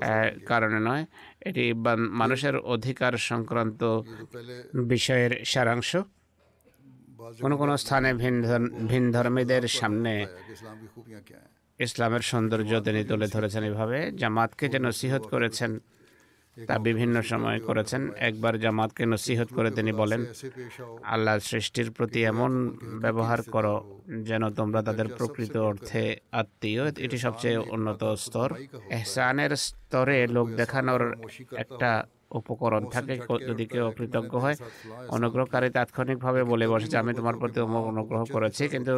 Speaker 1: আহ, কারণে নয়। এটি মানুষের অধিকার সংক্রান্ত বিষয়ের সারাংশ। কোনো কোনো স্থানে ভিন ধর্ম- ভিন ধর্মীদের সামনে ইসলামের সৌন্দর্য তিনি তুলে ধরেছেন এভাবে। জামাতকে যে নসিহত করেছেন, তা বিভিন্ন সময় করেছেন। একবার জামাতকে নসিহত করে তিনি বলেন আল্লাহ সৃষ্টির প্রতি এমন ব্যবহার করো যেন তোমরা তাদের প্রকৃত অর্থে আত্মীয়। এটি সবচেয়ে উন্নত স্তর। এহসানের স্তরে লোক দেখানোর একটা উপকরণ থাকে যদি কেউ কৃতজ্ঞ হয় অনুগ্রহকারী তাৎক্ষণিকভাবে বলে বসে যে আমি তোমার প্রতি অনুগ্রহ করেছি কিন্তু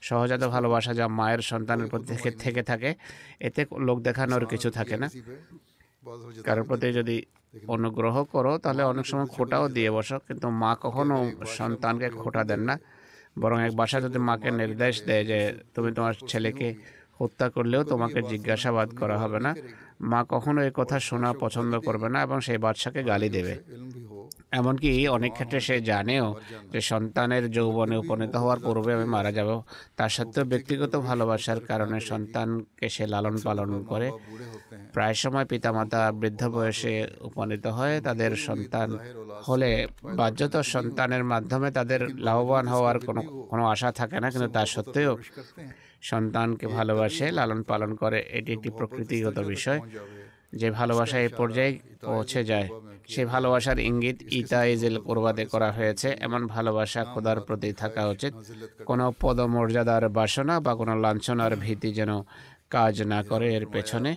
Speaker 1: সহজাত ভালোবাসা যা মায়ের সন্তানের প্রতি থেকে থাকে এতে লোক দেখানোর কিছু থাকে না। কারোর প্রতি যদি অনুগ্রহ করো তাহলে অনেক সময় খোটাও দিয়ে বসো কিন্তু মা কখনো সন্তানকে খোটা দেন না। বরং এক বাসা যদি মাকে নির্দেশ দেয় যে তুমি তোমার ছেলেকে হত্যা করলেও তোমাকে জিজ্ঞাসাবাদ করা হবে না। মা কখনো এই কথা শোনা পছন্দ করবে না এবং সেই বাদশাকে গালি দেবে। এমনকি অনেক ক্ষেত্রে সে জানেও যে সন্তানের যৌবনে উপনীত হওয়ার পূর্বে আমি মারা যাব। তার সত্ত্বেও ব্যক্তিগত ভালোবাসার কারণে সন্তানকে সে লালন পালন করে। প্রায় সময় পিতামাতা বৃদ্ধ বয়সে উপনীত হয় তাদের সন্তান হলে বাধ্যত সন্তানের মাধ্যমে তাদের লাভবান হওয়ার কোনো কোনো আশা থাকে না। কিন্তু তা সত্ত্বেও সন্তানকে ভালোবাসে লালন পালন করে এটি একটি প্রকৃতিগত বিষয়। যে ভালোবাসা এই পর্যায়ে পৌঁছে যায়। সেই ভালোবাসার ইঙ্গিত ইতা ইজেল কোরবাদে করা হয়েছে। এমন ভালোবাসা খোদার প্রতি থাকা উচিত। কোনো পদমর্যাদার বাসনা বা কোনো লাঞ্ছনার ভীতি যেন কাজ না করে এর পেছনে।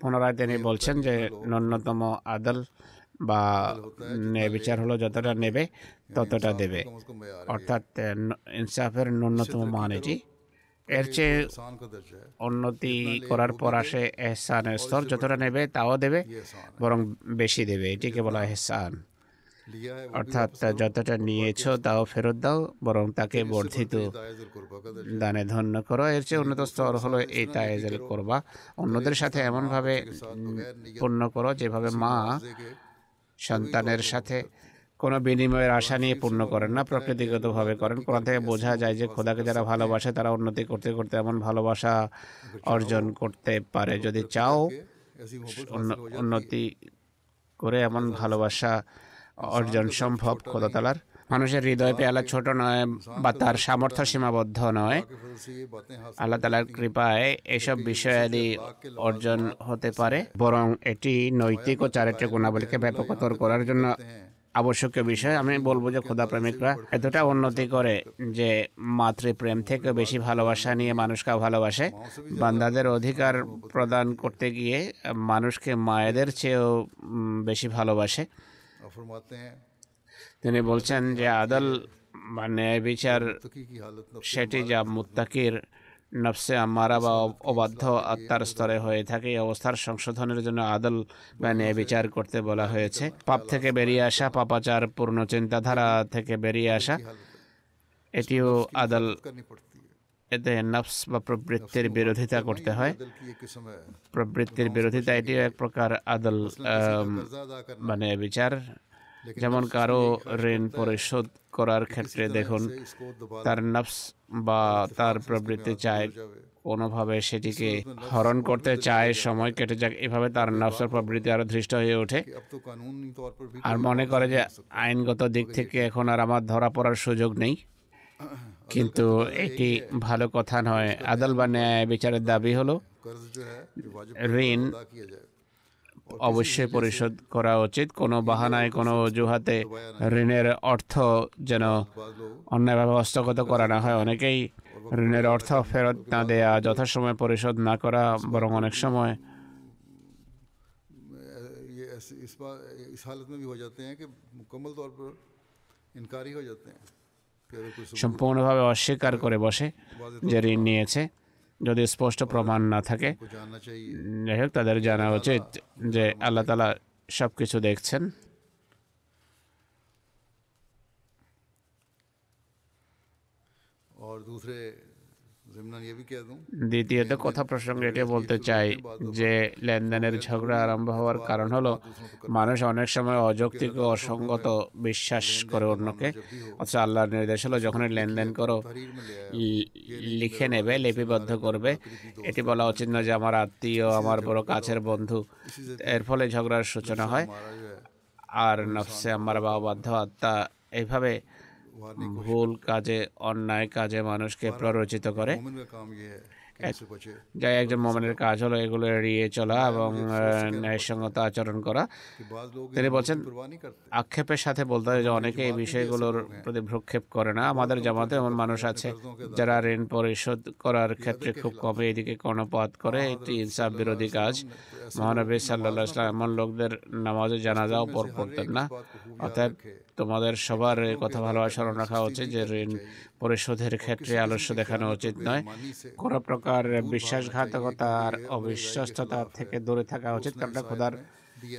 Speaker 1: পুনরায় তিনি বলছেন যে ন্যূনতম আদল বা বিচার হলো যতটা নেবে ততটা দেবে। অর্থাৎ ইনসাফের ন্যূনতম মান এটি। এর চেয়ে উন্নতি করার পর আসে এহসানের স্তর যতটা নেবে তাও দেবে বরং বেশি দেবে। এটিকে বলা এহসান। অর্থাৎ যতটা নিয়েছ তাও ফেরত দাও বরং তাকে বর্ধিত দানে ধন্য করো। এর চেয়ে উন্নত স্তর হলো এই তায়েজের করবা। অন্যদের সাথে এমনভাবে পূর্ণ করো যেভাবে মা সন্তানের সাথে কোনো বিনিময়ের আশা নিয়ে পূর্ণ করেন না, প্রকৃতিগতভাবে করেন। কোন থেকে বোঝা যায় যে খোদাকে যারা ভালোবাসে, তারা উন্নতি করতে করতে এমন ভালোবাসা অর্জন করতে পারে। যদি চাও উন্নতি করে এমন ভালোবাসা অর্জন সম্ভব খোদাতালার মানুষের হৃদয় পেয়ালা ছোট নয় বা তার সামর্থ্য সীমাবদ্ধ নয়। আল্লাহ তালার কৃপায় এসব বিষয়াদি অর্জন হতে পারে। বরং এটি নৈতিক ও চারিত্রিক গুণাবলীকে ব্যাপকতর করার জন্য আবশ্যকীয় বিষয়। আমি বলব যে খোদা প্রেমিকরা এতটা উন্নতি করে যে মাতৃপ্রেম থেকে বেশি ভালোবাসা নিয়ে মানুষকে ভালোবাসে। বান্দাদের অধিকার প্রদান করতে গিয়ে মানুষকে মায়েদের চেয়েও বেশি ভালোবাসে। তিনি বলছেন যে আদাল
Speaker 2: বা ন্যায় বিচার
Speaker 1: সেটি যা মুত্তাকির নফসে আমারা বা অবাধ্য আত্মার স্তরে হয়ে থাকে, এই অবস্থার সংশোধনের জন্য আদল বা ন্যায় বিচার করতে বলা হয়েছে। পাপ থেকে বেরিয়ে আসা, পাপাচার, পূর্ণ চিন্তাধারা থেকে বেরিয়ে আসা, এটিও আদল এতে নফস বা প্রবৃত্তির বিরোধিতা করতে হয়। প্রবৃত্তির বিরোধিতা, এটিও এক প্রকার আদল মানে বিচার। যেমন কারও ঋণ পরিশোধ করার ক্ষেত্রে দেখুন তার নফস বা তার প্রবৃত্তি চায় কোনোভাবে সেটিকে হরণ করতে চায় সময় কেটে যাক এভাবে তার নফসের প্রবৃত্তি আরও ধৃষ্ট হয়ে ওঠে। আর মনে করে যে আইনগত দিক থেকে এখন আর আমার ধরা পড়ার সুযোগ নেই। কিন্তু এটি ভালো কথা নয়। আদাল বা ন্যায় বিচারের দাবি হলো ঋণ অবশ্যই পরিশোধ করা উচিত। কোনো বাহানায় কোনো অজুহাতে ঋণের অর্থ যেন অন্যায়ভাবে হস্তগত করা না হয়। অনেকেই ঋণের অর্থ ফেরত না দেয়া যথাসময়ে পরিশোধ না করা বরং অনেক সময় সম্পূর্ণভাবে অস্বীকার করে বসে যে ঋণ নিয়েছে। যদি স্পষ্ট প্রমাণ না থাকে
Speaker 2: को जानना चाहिए
Speaker 1: যাই হোক তাদের জানা উচিত যে আল্লাহ তালা সব কিছু দেখছেন
Speaker 2: और दूसरे
Speaker 1: দ্বিতীয়ত কথা প্রসঙ্গে এটি বলতে চাই যে লেনদেনের ঝগড়া আরম্ভ হওয়ার কারণ হলো মানুষ অনেক সময় অযৌক্তিক ও অসঙ্গত বিশ্বাস করে অন্যকে অথচ আল্লাহর নির্দেশ হলো যখন লেনদেন করো লিখে নেবে লিপিবদ্ধ করবে এটি বলা উচিত না যে আমার আত্মীয় আমার বড় কাছের বন্ধু এর ফলে ঝগড়ার সূচনা হয় আর নফসে আমার বাবা বাধ্য আত্মা এইভাবে ভুল কাজে অন্যায় কাজে মানুষকে প্ররোচিত করে যাই একজন মোমেনের কাজ হলো এগুলো এড়িয়ে চলা এবং ন্যায়সঙ্গত আচরণ করা তিনি বলছেন আক্ষেপের সাথে বলতে হয় যে অনেকে এই বিষয়গুলোর প্রতি ভ্রক্ষেপ করে না আমাদের জামাতে এমন মানুষ আছে যারা ঋণ পরিশোধ করার ক্ষেত্রে খুব কমে এদিকে কর্ণপাত করে এটি ইনসাফ বিরোধী কাজ মহানবী সাল্লাহ ইসলাম এমন লোকদের নামাজে জানাজাও পর পড়তেন না অর্থাৎ তোমাদের সবার কথা ভালোবাসা স্মরণ রাখা উচিত, যে ঋণ পরিশোধের ক্ষেত্রে আলস্য দেখানো উচিত নয়। কোন প্রকার বিশ্বাসঘাতকতা আর অবিশ্বস্ততা থেকে দূরে থাকা উচিত। কারণ খোদার,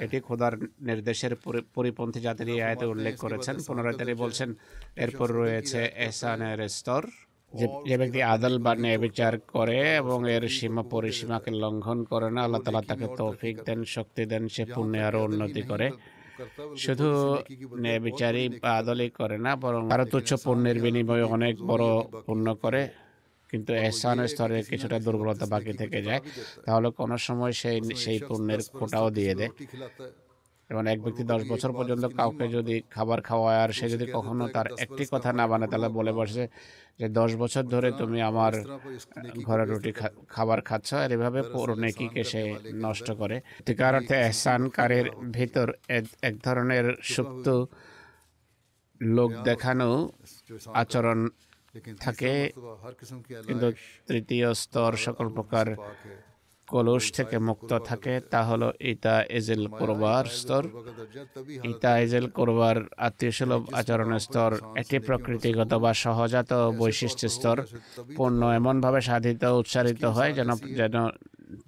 Speaker 1: এটি খোদার নির্দেশের পরি- পরিপন্থী জাতির এই আয়তে উল্লেখ করেছেন। পুনরায় তিনি বলছেন, এরপর রয়েছে এহসানের স্তর, যে ব্যক্তি আদল বা ন্যায় বিচার করে এবং এর সীমা পরিসীমাকে লঙ্ঘন করে না, আল্লাহ তালা তাকে তৌফিক দেন, শক্তি দেন, সে পুণ্যে আরও উন্নতি করে। শুধু বিচারই আদলে আদলই করে না বরং আরও তুচ্ছ পণ্যের বিনিময়ে অনেক বড় পণ্য করে কিন্তু এহসানের স্তরে কিছুটা দুর্বলতা বাকি থেকে যায়। তাহলে কোনো সময় সেই সেই পণ্যের কোটাও দিয়ে দেয় এবং এক ব্যক্তি দশ বছর পর্যন্ত কাউকে যদি খাবার খাওয়ায় আর সে যদি কখনো তার একটি কথা না বানায় তাহলে বলে বসে যে দশ বছর ধরে তুমি আমার ঘরে রুটি খাবার খাচ্ছ আর এভাবে পুরো নেকিকে সে নষ্ট করে। সত্যিকার অর্থে এহসানকারের ভিতর এক ধরনের সুপ্ত লোক দেখানো আচরণ থাকে। কিন্তু তৃতীয় স্তর সকল প্রকার কলুষ থেকে মুক্ত থাকে, তা হলো ইতা এজেল করবার স্তর। ইতা এজেল করবার আত্মীয়সুলভ আচরণের স্তর, এটি প্রকৃতিগত বা সহজাত বৈশিষ্ট্য স্তর। পূর্ণ এমনভাবে সাধিত, উচ্চারিত হয় যেন যেন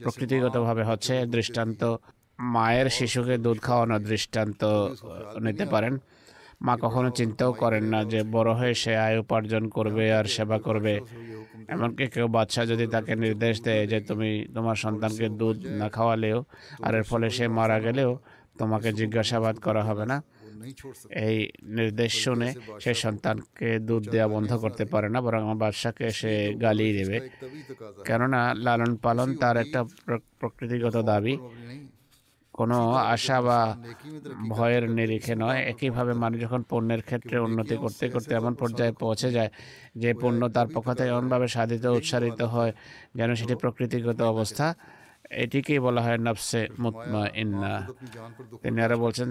Speaker 1: প্রকৃতিগতভাবে হচ্ছে দৃষ্টান্ত। মায়ের শিশুকে দুধ খাওয়ানোর দৃষ্টান্ত নিতে পারেন। মা কখনো চিন্তাও করেন না যে বড় হয়ে সে আয় উপার্জন করবে আর সেবা করবে। এমনকি কেউ বাচ্চা যদি তাকে নির্দেশ দেয় যে তুমি তোমার সন্তানকে দুধ না খাওয়ালেও, আর এর ফলে সে মারা গেলেও তোমাকে জিজ্ঞাসাবাদ করা হবে না। এই নির্দেশ শুনে সে সন্তানকে দুধ দেওয়া বন্ধ করতে পারে না, বরং আমার বাদশাকে সে গালি দেবে। কেননা লালন পালন তার একটা প্র- প্রকৃতিগত দাবি। কোনো আশা বা ভয়ের নিরিখে নয় একইভাবে মানুষ যখন পণ্যের ক্ষেত্রে উন্নতি করতে করতে এমন পর্যায়ে পৌঁছে যায় যে পণ্য তার পক্ষ থেকে এমনভাবে সাধিত উৎসারিত হয় যেন সেটি প্রকৃতিগত অবস্থা। এটিকেই বলা হয়, নফসে মুতমা ইন্না তিনি আরও বলছেন,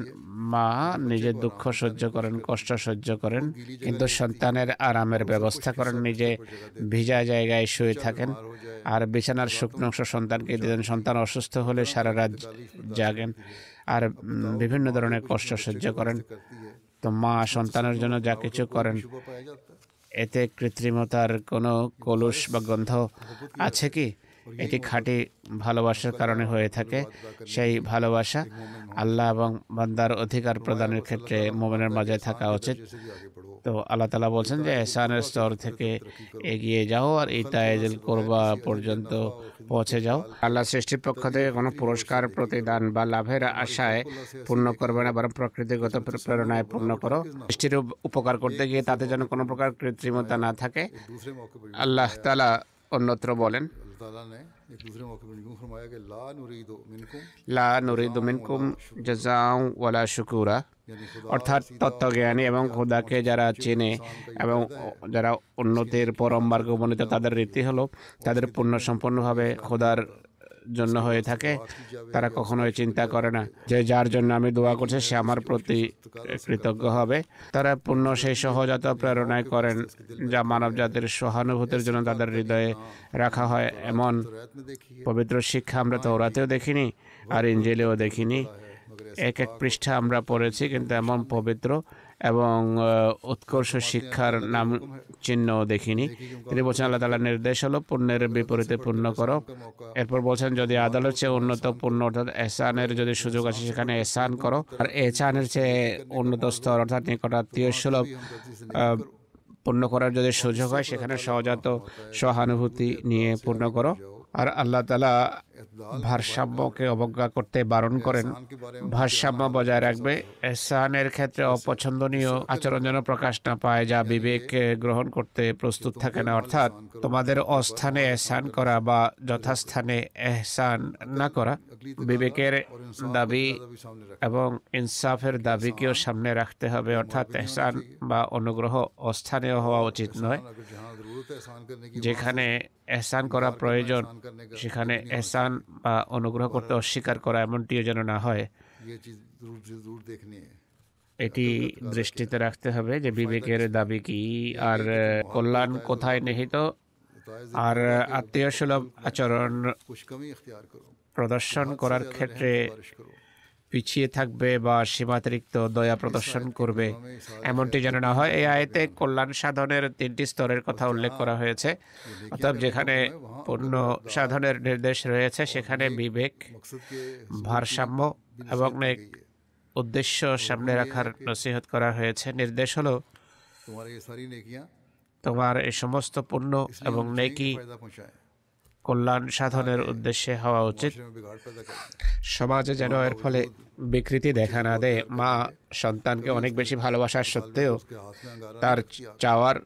Speaker 1: মা নিজের দুঃখ সহ্য করেন, কষ্ট সহ্য করেন, কিন্তু সন্তানের আরামের ব্যবস্থা করেন, নিজে ভিজা জায়গায় শুয়ে থাকেন। আর বিছানার শুকনো অংশ সন্তানকে দিলেন সন্তান অসুস্থ হলে সারা রাত জাগেন আর বিভিন্ন ধরনের কষ্ট সহ্য করেন। তো মা সন্তানের জন্য যা কিছু করেন, এতে কৃত্রিমতার কোনো কলুষ বা গন্ধ আছে কি? এটি খাঁটি ভালোবাসার কারণে হয়ে থাকে। সেই ভালোবাসা আল্লাহ এবং বান্দার অধিকার প্রদানের ক্ষেত্রে মোমেনের মাঝে থাকা উচিত। তো আল্লাহ তালা বলছেন যে এহসানের স্তর থেকে এগিয়ে যাও আর ইতায়েজুল করবা পর্যন্ত পৌঁছে যাও। আল্লাহ সৃষ্টির পক্ষ থেকে কোনো পুরস্কার প্রতিদান বা লাভের আশায় পূর্ণ করবে না বরং প্রকৃতিগত প্রেরণায় পূর্ণ করো। সৃষ্টির উপকার করতে গিয়ে তাতে যেন কোনো প্রকার কৃত্রিমতা না থাকে। আল্লাহ তালা অন্যত্র বলেন লা নুরিদু মিনকুম জাজাউ ওয়ালা শুকুরা অর্থাৎ তত্ত্বজ্ঞানী এবং খোদাকে যারা চেনে এবং যারা উন্নতির পরম মার্গ উপনীত তাদের রীতি হলো তাদের পূর্ণ সম্পূর্ণভাবে খোদার জন্য হয়ে থাকে তারা কখনোই চিন্তা করে না যে যার জন্য আমি দোয়া করছি সে আমার প্রতি কৃতজ্ঞ হবে তারা পূর্ণ সেই সহজাত প্রেরণায় করেন যা মানব জাতির সহানুভূতির জন্য তাদের হৃদয়ে রাখা হয় এমন পবিত্র শিক্ষা আমরা তো ওরাতেও দেখিনি আর ইঞ্জেলেও দেখিনি এক এক পৃষ্ঠা আমরা পড়েছি কিন্তু এমন পবিত্র এবং উৎকর্ষ শিক্ষার নাম চিহ্ন দেখিনি। তিনি বলছেন, আল্লাহ তালার নির্দেশ হলো পণ্যের বিপরীতে পূর্ণ করো। এরপর বলছেন, যদি আদালত চেয়ে উন্নত পূর্ণ অর্থাৎ এহসানের যদি সুযোগ আছে, সেখানে এহসান করো। আর এহসানের চেয়ে উন্নত স্তর, অর্থাৎ নিকটাত্মীয় সুলভ পূর্ণ করার যদি সুযোগ হয়, সেখানে সহজাত সহানুভূতি নিয়ে পূর্ণ করো। আর আল্লাহ তালা ভারসাম্যকে অবজ্ঞা করতে বারণ করেন। ভারসাম্য বজায় রাখবে। এহসানের ক্ষেত্রে অপছন্দনীয় আচরণ যেন প্রকাশ না পায়, যা বিবেক গ্রহণ করতে প্রস্তুত থাকে না। অর্থাৎ তোমাদের অস্থানে এহসান করা বা যথাস্থানে এহসান না করা বিবেকের দাবি এবং ইনসাফের দাবিকেও সামনে রাখতে হবে। অর্থাৎ এহসান বা অনুগ্রহ অস্থানীয় হওয়া উচিত নয়। যেখানে এহসান করা প্রয়োজন, সেখানে এহসান দান বা অনুগ্রহ করতে অস্বীকার করা এমনটিও যেন না হয়। এটি দৃষ্টিতে রাখতে হবে যে বিবেকের দাবি কি? আর কল্যাণ কোথায় নিহিত? আর আত্মীয় সুলভ আচরণ প্রদর্শন করার ক্ষেত্রে পিছিয়ে থাকবে বা সীমাতিরিক্ত দয়া প্রদর্শন করবে। এমনটি যেন না হয়। এই আয়তে কল্যাণ সাধনের তিনটি স্তরের কথা উল্লেখ করা হয়েছে। অর্থাৎ যেখানে পূর্ণ সাধনের নির্দেশ রয়েছে, সেখানে বিবেক, ভারসাম্য এবং উদ্দেশ্য সামনে রাখার নসিহত করা হয়েছে। নির্দেশ হলো, তোমার এই সমস্ত পূর্ণ এবং নেকি কল্যাণ সাধনের উদ্দেশ্যে হওয়া উচিত। সমাজে যেন এর ফলে বিকৃতি দেখা না দেয় মা সন্তানকে অনেক বেশি ভালোবাসার সত্ত্বেও তার চাওয়ার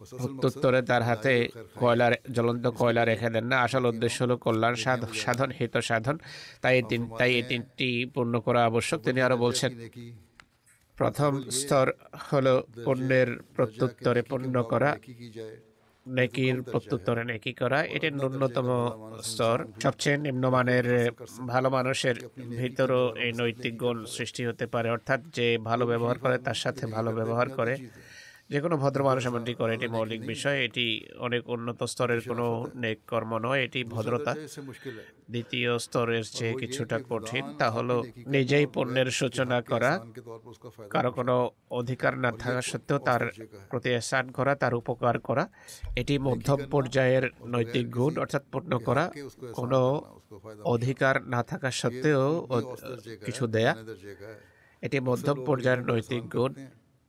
Speaker 1: প্রত্যুত্তরে তার হাতে কয়লার জ্বলন্ত কয়লা রেখে দেন না। আসল উদ্দেশ্য হলো কল্যাণ সাধন হিত সাধন। তাই তিন তাই এই তিনটি পূর্ণ করা আবশ্যক। তিনি আরও বলছেন প্রথম স্তর হলো পণ্যের প্রত্যুত্তরে পূর্ণ করা। নেকির প্রত্যুত্তরে নেকি করা এটা ন্যূনতম স্তর। সবচেয়ে নিম্নমানের ভালো মানুষের ভিতরও এই নৈতিক গুণ সৃষ্টি হতে পারে অর্থাৎ যে ভালো ব্যবহার করে তার সাথে ভালো ব্যবহার করে। যে কোনো ভদ্র মানুষ এমনটি করে এটি মৌলিক বিষয় এটি অনেক উন্নত স্তরের কোনো নেক কর্ম নয় এটি ভদ্রতা। দ্বিতীয় স্তরের চেয়ে কিছুটা কঠিন তা হলো নিজেই পণ্যের সূচনা করা। কারও কোনো অধিকার না থাকা সত্ত্বেও তার প্রতি স্নান করা তার উপকার করা এটি মধ্যম পর্যায়ের নৈতিক গুণ অর্থাৎ পূর্ণ করা কোনো অধিকার না থাকা সত্ত্বেও কিছু দেয়া। এটি মধ্যম পর্যায়ের নৈতিক গুণ।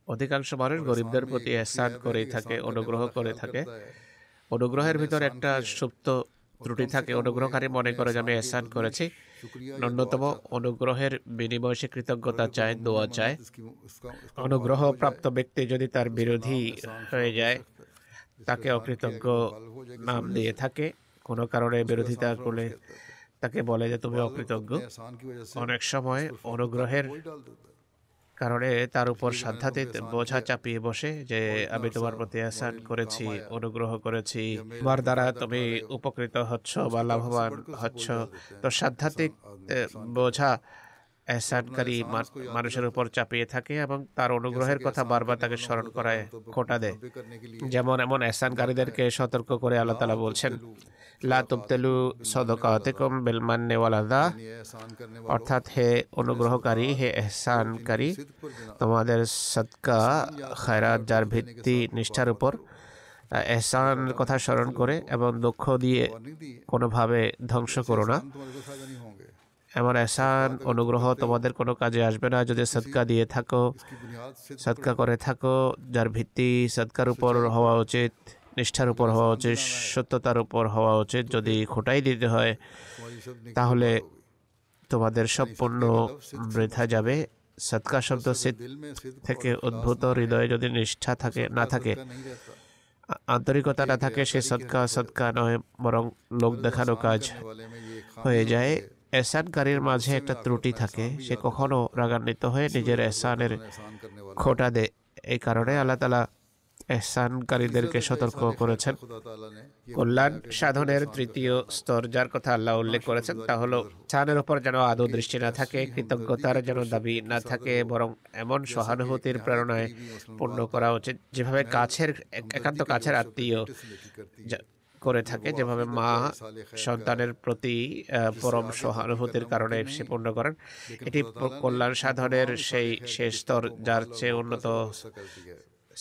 Speaker 1: অধিকাংশ মানুষ গরিবদের প্রতি এহসান করেই থাকে অনুগ্রহ করে থাকে। অনুগ্রহের ভিতর একটা সুপ্ত ত্রুটি থাকে অনুগ্রহকারী মনে করে যে আমি এহসান করেছি। ন্যূনতম অনুগ্রহের বিনিময়ে সে কৃতজ্ঞতা চায় দোয়া চায়। অনুগ্রহ প্রাপ্ত ব্যক্তি যদি তার বিরোধী হয়ে যায় তাকে অকৃতজ্ঞ নাম দিয়ে থাকে। কোনো কারণে বিরোধিতা করলে তাকে বলে যে তুমি অকৃতজ্ঞ। অনেক সময় অনুগ্রহের কারণে তার উপর সাধ্যাতীত বোঝা চাপিয়ে বসে যে আমি তোমার প্রতি আসান করেছি অনুগ্রহ করেছি তোমার দ্বারা তুমি উপকৃত হচ্ছ বা লাভবান হচ্ছ। তো সাধ্যাত্মিক বোঝা এহসানকারী মানুষের উপর চাপিয়ে থাকে এবং তার অনুগ্রহের কথা বারবার তাকে স্মরণ করায় খোটা দেয়। যেমন এমন এহসানকারীদেরকে সতর্ক করে আল্লাহ তালা বলছেন লা তুবতেলু সদকাতেকুম
Speaker 2: বেলমান ওয়ালাদা
Speaker 1: অর্থাৎ হে অনুগ্রহকারী হে এহসানকারী তোমাদের সৎকা খায়রাত যার ভিত্তি নিষ্ঠার উপর এহসান কথা স্মরণ করে এবং দুঃখ দিয়ে কোনোভাবে ধ্বংস করো না। আমার এসান অনুগ্রহ তোমাদের কোনো কাজে আসবে না যদি সৎকা দিয়ে থাকো। সৎকা করে থাকো, যার ভিত্তি সৎকার উপর হওয়া উচিত, নিষ্ঠার উপর হওয়া উচিত, সত্যতার উপর হওয়া উচিত যদি খোটাই দিতে হয়, তাহলে তোমাদের সব পণ্য বৃথা যাবে। সৎকা শব্দ থেকে উদ্ভূত হৃদয়ে যদি নিষ্ঠা থাকে, না থাকে, আন্তরিকতা না থাকে, সে সৎকা সৎকা নয়, বরং লোক দেখানো কাজ হয়ে যায়। এহসানকারীর মাঝে একটা ত্রুটি থাকে। সে কখনো রাগান্বিত হয়ে নিজের এহসানের খোটা দেয়। এই কারণে আল্লাহ তালা এহসানকারীদেরকে সতর্ক করেছেন। কল্যাণ সাধনের তৃতীয় স্তর যার কথা আল্লাহ উল্লেখ করেছেন তা হলো চাঁদের উপর যেন আদৌ দৃষ্টি না থাকে কৃতজ্ঞতার যেন দাবি না থাকে বরং এমন সহানুভূতির প্রেরণায় পূর্ণ করা উচিত। যেভাবে কাছের একান্ত কাছের আত্মীয় করে থাকে যেভাবে মা সন্তানের প্রতি পরম সহানুভূতির কারণে সে পূর্ণ করেন। এটি কল্যাণ সাধনের সেই শেষ স্তর, যার চেয়ে উন্নত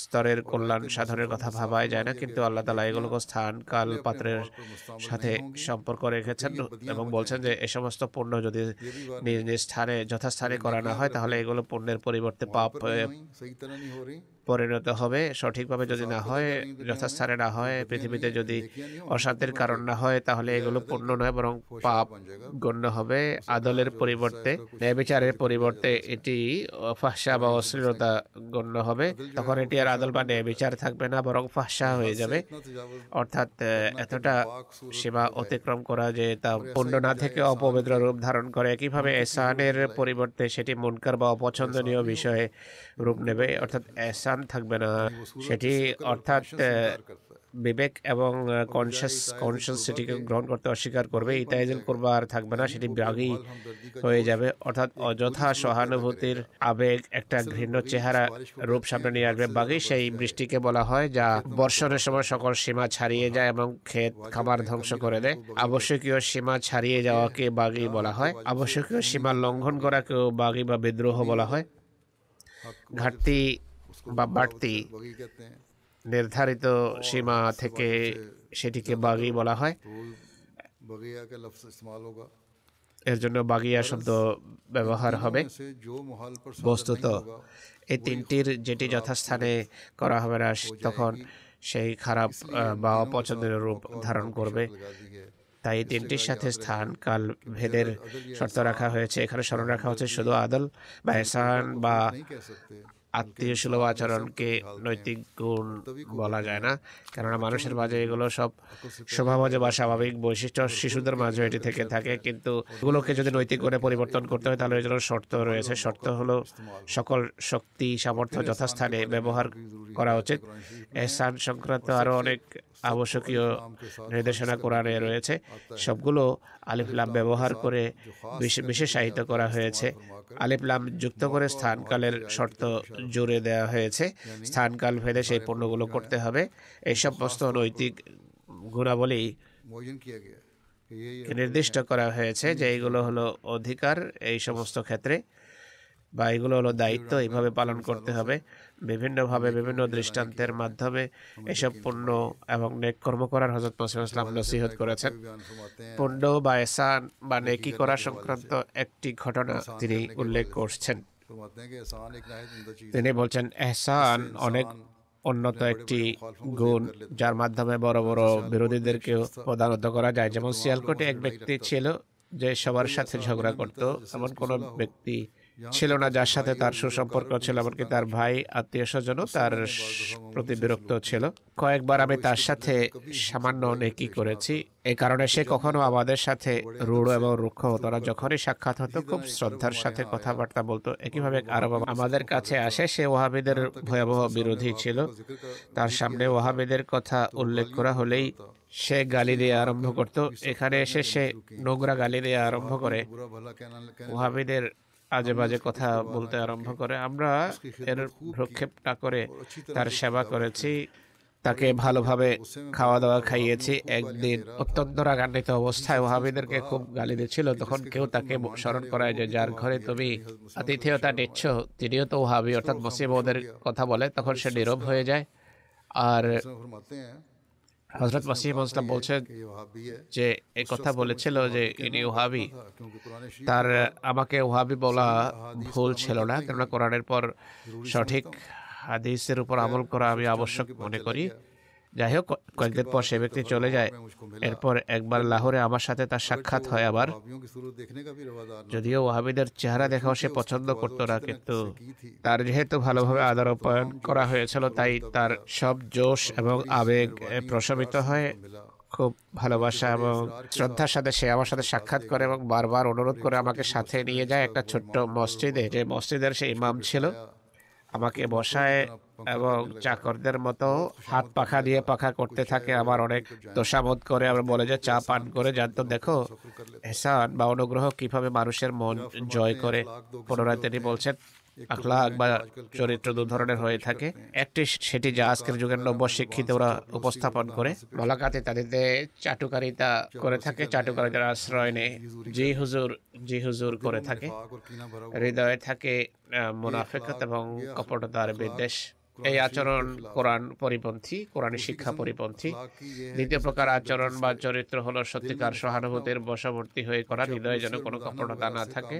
Speaker 1: স্তরের কল্যাণ সাধনের কথা ভাবাই যায় না, কিন্তু আল্লাহ তালা এগুলোকে স্থান, কাল, পাত্রের সাথে সম্পর্ক রেখেছেন এবং বলছেন যে, এ সমস্ত পণ্য যদি নিজ নিজ স্থানে, যথাস্থানে করানো হয়, তাহলে এগুলো পণ্যের পরিবর্তে পাপ পরিণত হবে সঠিকভাবে যদি না হয় যথাস্থানে না হয় পৃথিবীতে যদি অশান্তির কারণ না হয় তাহলে এগুলো পূর্ণ নয় বরং পাপ গণ্য হবে। আদলের পরিবর্তে ন্যায়বিচারের পরিবর্তে এটি ফাঁসা বা অশ্লীলতা গণ্য হবে। তখন এটি আর আদল বা ন্যায়বিচার থাকবে না বরং ফাঁসা হয়ে যাবে। অর্থাৎ এতটা সীমা অতিক্রম করা যে তা পূর্ণ না থেকে অপবিত্র রূপ ধারণ করে একইভাবে এসানের পরিবর্তে সেটি মনকার বা অপছন্দনীয় বিষয়ে রূপ নেবে। অর্থাৎ এসা স্থান থাকবে না। সেটি অর্থাৎ বিবেক এবং কনসিয়াস কনসিয়াস সেটিকে গ্রহণ করতে অস্বীকার করবে। ইতাইজেল করবে আর থাকবে না সেটি ব্যাগই হয়ে যাবে। অর্থাৎ অযথা সহানুভূতির আবেগ একটা ঘৃণ্য চেহারা রূপ সামনে নিয়ে আসবে। বাগি সেই বৃষ্টিকে বলা হয় যা বর্ষণের সময় সকল সীমা ছাড়িয়ে যায় এবং ক্ষেত খাবার ধ্বংস করে দেয়। আবশ্যকীয় সীমা ছাড়িয়ে যাওয়াকে বাগি বলা হয়। আবশ্যকীয় সীমা লঙ্ঘন করাকেও বাগি বা বিদ্রোহ বলা হয়। ঘাটতি বা বাড়তি নির্ধারিত সীমা থেকে সেটিকে বাগি বলা হয়। এর জন্য বাগিয়া শব্দ ব্যবহার হবে। বস্তুত এই তিনটির যেটি যথাস্থানে করা হবে না, তখন সেই খারাপ বা অপছন্দের রূপ ধারণ করবে। তাই তিনটির সাথে স্থান, কাল, ভেদের শর্ত রাখা হয়েছে। এখানে স্মরণ রাখা হচ্ছে শুধু আদল বা এসান বা আত্মীয় সুলভ আচরণকে নৈতিক গুণ বলা যায় না। কেননা মানুষের মাঝে এগুলো সব স্বভাবজ বা স্বাভাবিক বৈশিষ্ট্য শিশুদের মাঝে এটি থেকে থাকে। কিন্তু এগুলোকে যদি নৈতিক গুণে পরিবর্তন করতে হয় তাহলে এর জন্য শর্ত রয়েছে। শর্ত হলো সকল শক্তি সামর্থ্য যথাস্থানে ব্যবহার করা উচিত। এহসান সংক্রান্ত আরও অনেক আবশ্যকীয় নির্দেশনা কোরআনে রয়েছে। সবগুলো আলিফলাম ব্যবহার করে বিশেষায়িত করা হয়েছে। আলিফলাম যুক্ত করে স্থানকালের শর্ত জুড়ে দেওয়া হয়েছে। স্থানকাল ভেদে সেই পণ্যগুলো করতে হবে। এই সমস্ত নৈতিক গুণাবলী নির্দিষ্ট করা হয়েছে যে এইগুলো হলো অধিকার এই সমস্ত ক্ষেত্রে বা এগুলো হলো দায়িত্ব এইভাবে পালন করতে হবে। বিভিন্নভাবে বিভিন্ন দৃষ্টান্তের মাধ্যমে এসব পণ্য এবং নেক কর্ম করার হজরত মসিম ইসলাম নসিহত করেছেন। পণ্য বা এসান বা নেকি করা সংক্রান্ত একটি ঘটনা তিনি উল্লেখ করছেন। তিনি বলছেন এহসান অনেক অন্যত একটি গুণ যার মাধ্যমে বড় বড় বিরোধীদেরকেও পদানত করা যায়। যেমন শিয়ালকোটে এক ব্যক্তি ছিল যে সবার সাথে ঝগড়া করত এমন কোনো ব্যক্তি ছিল না যার সাথে তার সুসম্পর্ক ছিল, এমনকি তার ভাই, আত্মীয় স্বজনও তার প্রতি বিরক্ত ছিল। কয়েকবার আমি তার সাথে সামান্য নেকি করেছি। এ কারণে সে কখনো আমাদের সাথে রূঢ় এবং রুক্ষ হতো না। যখনই সাক্ষাৎ হতো, খুব শ্রদ্ধার সাথে কথাবার্তা বলতো। একইভাবে আরও আমাদের কাছে আসে, সে ওহাবিদের ভয়াবহ বিরোধী ছিল। তার সামনে ওহাবিদের কথা উল্লেখ করা হলেই সে গালি দিয়ে আরম্ভ করত। এখানে এসে সে নোংরা গালি দিয়ে আরম্ভ করে। ওহাবিদের আজে বাজে কথা বলতে আরম্ভ করে। আমরা এর ভ্রক্ষেপ না করে তার সেবা করেছি তাকে ভালোভাবে খাওয়া দাওয়া খাইয়েছি। একদিন অত্যন্ত রাগান্বিত অবস্থায় ওহাবিদেরকে খুব গালি দিচ্ছিল। তখন কেউ তাকে স্মরণ করায় যে যার ঘরে তুমি আতিথেয়তা নিচ্ছ তিনিও তো ওহাবি অর্থাৎ মসিমদের কথা বলে তখন সে নীরব হয়ে যায়। আর হজরত ওয়াসিম ইসলাম বলছেন যে, এ কথা বলেছিল যে, ইনি ওহাবি। তার আমাকে ওহাবি বলা ভুল ছিল না, কেননা কোরআনের পর সঠিক হাদিসের উপর আমল করা আমি আবশ্যক মনে করি। যাই হোক কয়েকদিন পর সে ব্যক্তি চলে যায়। এরপর একবার লাহোরে আমার সাথে তার সাক্ষাৎ হয় আবার। যদিও ওয়াহাবিদের চেহারা দেখাও সে পছন্দ করত না কিন্তু তার যেহেতু ভালোভাবে আদর রূপায়ণ করা হয়েছিল তাই তার সব জোশ এবং আবেগ প্রশমিত হয় খুব ভালোবাসা এবং শ্রদ্ধার সাথে সে আমার সাথে সাক্ষাৎ করে এবং বারবার অনুরোধ করে আমাকে সাথে নিয়ে যায় একটা ছোট্ট মসজিদে যে মসজিদের সে ইমাম ছিল আমাকে বসায় এবং চাকরদের মতো হাত পাখা দিয়ে পাখা করতে থাকে আবার অনেক দোষাবোধ করে। আবার বলে যে চা পান করে জানতো দেখো, এহসান বা অনুগ্রহ কীভাবে মানুষের মন জয় করে। পুনরায় তিনি বলছেন আখলাক বা চরিত্র দু ধরনের হয়ে থাকে। একটি সেটি যা আজকের যুগের নব্য শিক্ষিতরা উপস্থাপন করে। বলাকাতে তাদেরতে চাটুকারিতা করে থাকে চাটুকারিতার আশ্রয় নেই জি হুজুর জি হুজুর করে থাকে। হৃদয়ে থাকে মুনাফেকাত এবং কপটতার বিদ্বেষ। এই আচরণ কোরআন পরিপন্থী কোরআন শিক্ষা পরিপন্থী। দ্বিতীয় প্রকার আচরণ বা চরিত্র হলো সত্যিকার সহানুভূতির বশবর্তী হয়ে করা। হৃদয়ে যেন কোনো কপটতা না থাকে।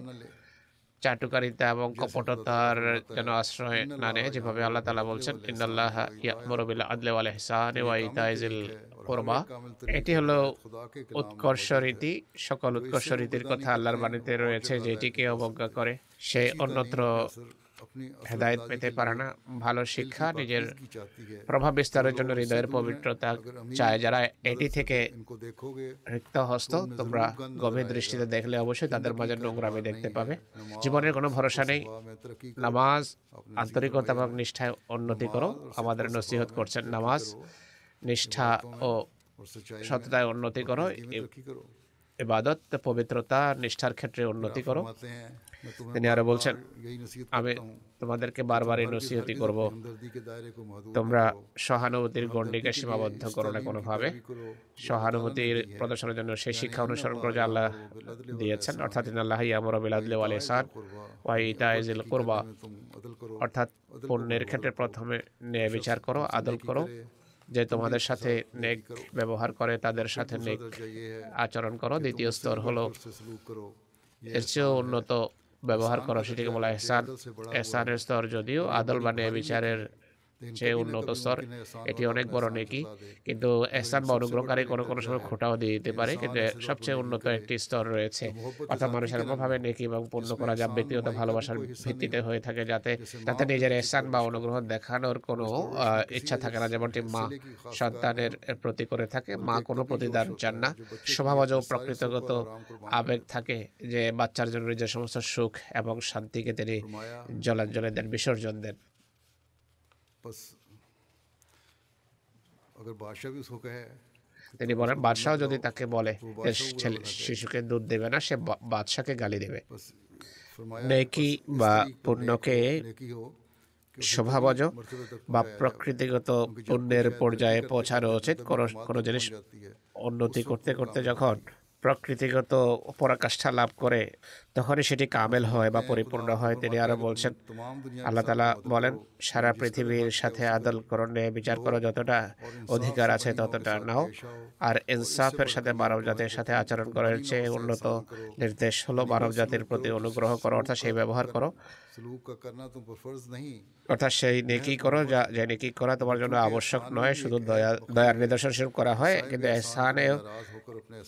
Speaker 1: চাটুকারিতা এবং কপটতার যেন আশ্রয় না নেয় যেভাবে আল্লাহ তালা বলছেন ইন্নাল্লাহ ইয়ামরবিল আদলে ওয়াল ওয়া কোরবা এটি হলো উৎকর্ষ রীতি সকল উৎকর্ষ রীতির কথা আল্লাহর বাণীতে রয়েছে যেটিকে অবজ্ঞা করে সে অন্যত্র হেদায়ত পেতে পারে না ভালো শিক্ষা নিজের প্রভাব বিস্তারের জন্য হৃদয়ের পবিত্রতা চায় যারা এটি থেকে রিক্ত হস্ত তোমরা গভীর দৃষ্টিতে দেখলে অবশ্যই তাদের মাঝে নোংরামি দেখতে পাবে। জীবনের কোনো ভরসা নেই। নামাজ আন্তরিকতা এবং নিষ্ঠায় উন্নতি করো। আমাদের নসিহত করছেন নামাজ নিষ্ঠা ও সততায় উন্নতি করো। ইবাদত পবিত্রতা নিষ্ঠার ক্ষেত্রে উন্নতি করো। তিনি আরও বলছেন, আমি তোমাদেরকে বারবার
Speaker 2: এই
Speaker 1: নসিহতি করব। তোমরা সহানুভূতির গণ্ডিকে সীমাবদ্ধ করো না কোনোভাবে। সহানুভূতির প্রদর্শনের জন্য সেই শিক্ষা অনুসরণ করে যা আল্লাহ দিয়েছেন। অর্থাৎ আল্লাহ ইয়ামর বিলাদলে ওয়াল ইহসান ওয়া
Speaker 2: ইতাইজিল
Speaker 1: কুরবা। অর্থাৎ পণ্যের ক্ষেত্রে প্রথমে ন্যায় বিচার করো, আদল করো। যে তোমাদের সাথে নেক ব্যবহার করে, তাদের সাথে নেক আচরণ করো। দ্বিতীয় স্তর হলো, এর চেয়েও উন্নত ব্যবহার করো সেটিকে বলা এহসান এহসানের স্তর যদিও আদল ন্যায় বিচারের সে উন্নত স্তর এটি অনেক বড় নেকি কিন্তু এসান বা অনুগ্রহকারী কোনো কোনো সময় খোটাও দিয়ে দিতে পারে কিন্তু সবচেয়ে উন্নত একটি স্তর রয়েছে। অর্থাৎ মানুষের এরকমভাবে নেকি এবং পূর্ণ করা যা ব্যক্তিগত ভালোবাসার ভিত্তিতে হয়ে থাকে যাতে তাতে নিজের এসান বা অনুগ্রহ দেখানোর কোনো ইচ্ছা থাকে না যেমনটি মা সন্তানের প্রতি করে থাকে। মা কোনো প্রতিদান চান না। স্বভাবজ প্রকৃতগত আবেগ থাকে যে বাচ্চার জন্য যে সমস্ত সুখ এবং শান্তিকে তিনি জলাঞ্জলে দেন বিসর্জন দেন। তিনি বলেন বাদশাহ যদি তাকে বলে শিশুকে দুধ দেবে না সে বাদশাকে গালি দেবে নেকি বা পুণ্যকে স্বভাবজ বা প্রকৃতিগত পুণ্যের পর্যায়ে পৌঁছানো উচিত কোনো জিনিস উন্নতি করতে করতে যখন প্রকৃতিগত পরাকাষ্ঠা লাভ করে, তখনই সেটি কামেল হয় বা পরিপূর্ণ হয়। তিনি আরও বলছেন, আল্লাহ তালা বলেন, সারা পৃথিবীর সাথে আদল করণে বিচার করো, যতটা অধিকার আছে ততটা নাও। আর ইনসাফের সাথে মানব জাতির সাথে আচরণ করার চেয়ে উন্নত নির্দেশ হলো মানব জাতির প্রতি অনুগ্রহ করো, অর্থাৎ সেই ব্যবহার করো। অর্থাৎ সেই নেকি করো যা যে নেকি করা তোমার জন্য আবশ্যক নয় শুধু দয়া দয়ার নিদর্শন স্বরূপ করা হয় কিন্তু
Speaker 2: এসানে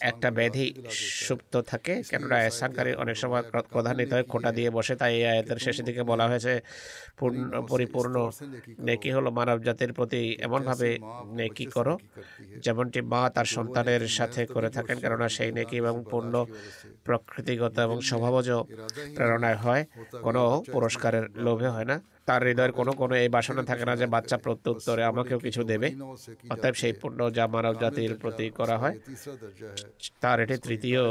Speaker 1: একটা ব্যাধি সুপ্ত থাকে কেননা এহসানকারী অনেক সময় প্রধানিত হয় খোটা দিয়ে বসে তাই এই আয়তের শেষের দিকে বলা হয়েছে পরিপূর্ণ নেকি হলো মানব জাতির প্রতি এমনভাবে নেকি করো যেমনটি মা তার সন্তানের সাথে করে থাকেন কেননা সেই নেকি এবং পূর্ণ প্রকৃতিগত এবং স্বভাবজ প্রেরণায় হয় কোনো পুরস্কারের লোভে হয় না। তার হৃদয়ের কোনো কোনো এই বাসনা থাকে না যে বাচ্চা প্রত্যুত্তরে আমাকেও কিছু দেবে। অর্থাৎ সেই পূর্ণ যা মানব জাতির প্রতি করা হয় তার এটি তৃতীয়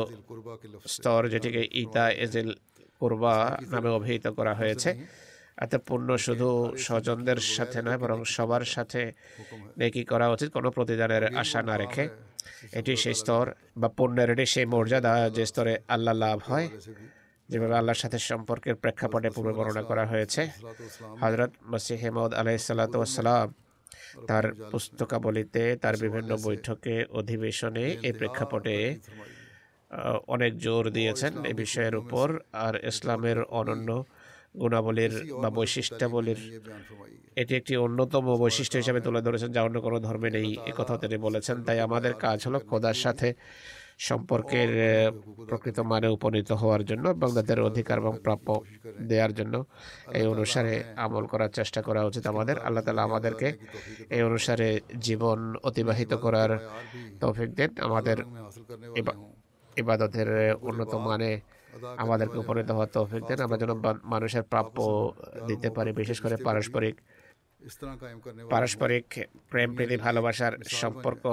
Speaker 1: স্তর যেটিকে ইতা এজেল কুরবা নামে অভিহিত করা হয়েছে। এতে পুণ্য শুধু স্বজনদের সাথে নয়, বরং সবার সাথে নেকি করা উচিত, কোনো প্রতিদানের আশা না রেখে। এটি সেই স্তর বা পুণ্যের এটি সেই মর্যাদা যে স্তরে আল্লাহ লাভ হয়, যেভাবে আল্লাহর সাথে সম্পর্কের প্রেক্ষাপটে পূর্বে বর্ণনা করা হয়েছে। হজরত মসিহ হেমদ আলাইসাল্লাম তার পুস্তকাবলিতে, তার বিভিন্ন বৈঠকে, অধিবেশনে এই প্রেক্ষাপটে অনেক জোর দিয়েছেন এ বিষয়ের উপর। আর ইসলামের অনন্য গুণাবলীর বা বৈশিষ্ট্যাবলীর এটি একটি অন্যতম বৈশিষ্ট্য হিসাবে তুলে ধরেছেন যা অন্য কোনো ধর্মে নেই। একথাও তিনি বলেছেন তাই আমাদের কাজ হলো খোদার সাথে সম্পর্কের প্রকৃত মানে উপনীত হওয়ার জন্য এবং তাদের অধিকার এবং প্রাপ্য দেওয়ার জন্য এই অনুসারে আমল করার চেষ্টা করা উচিত আমাদের আল্লাহ তালা আমাদেরকে এই অনুসারে জীবন অতিবাহিত করার তৌফিক দেন আমাদের ইবাদতের উন্নত মানে আমাদেরকে উপনীত হওয়ার তৌফিক দেন। আমরা যেন মানুষের প্রাপ্য দিতে পারি, বিশেষ করে পারস্পরিক পারস্পরিক প্রেম, প্রীতি, ভালোবাসার সম্পর্ক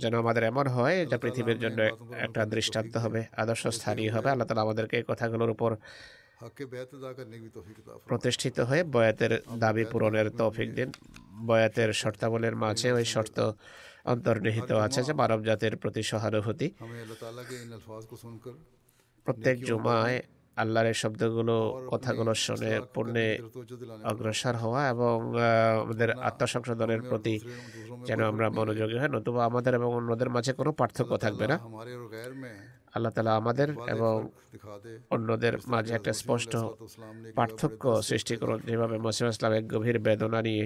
Speaker 1: যেন আমাদের এমন হয় যে পৃথিবীর জন্য একটা দৃষ্টান্ত হবে, আদর্শ স্থানীয় হবে। আল্লাহ তালা আমাদেরকে এই কথাগুলোর উপর প্রতিষ্ঠিত হয়ে বয়াতের দাবি পূরণের তৌফিক দিন। বয়াতের শর্তাবলীর মাঝে ওই শর্ত অন্তর্নিহিত আছে যে মানব জাতির প্রতি সহানুভূতি। প্রত্যেক জুমায় আল্লাহর এই শব্দগুলো কথাগুলো শুনে
Speaker 2: পূর্ণে
Speaker 1: অগ্রসর হওয়া এবং আমাদের আত্মসংশোধনের প্রতি যেন আমরা মনোযোগী হই নতুবা আমাদের এবং অন্যদের মাঝে কোনো পার্থক্য থাকবে না। আল্লাহ তালা আমাদের এবং অন্যদের মাঝে একটা স্পষ্ট পার্থক্য সৃষ্টি করুন। যেভাবে মসিম ইসলাম এক গভীর বেদনা নিয়ে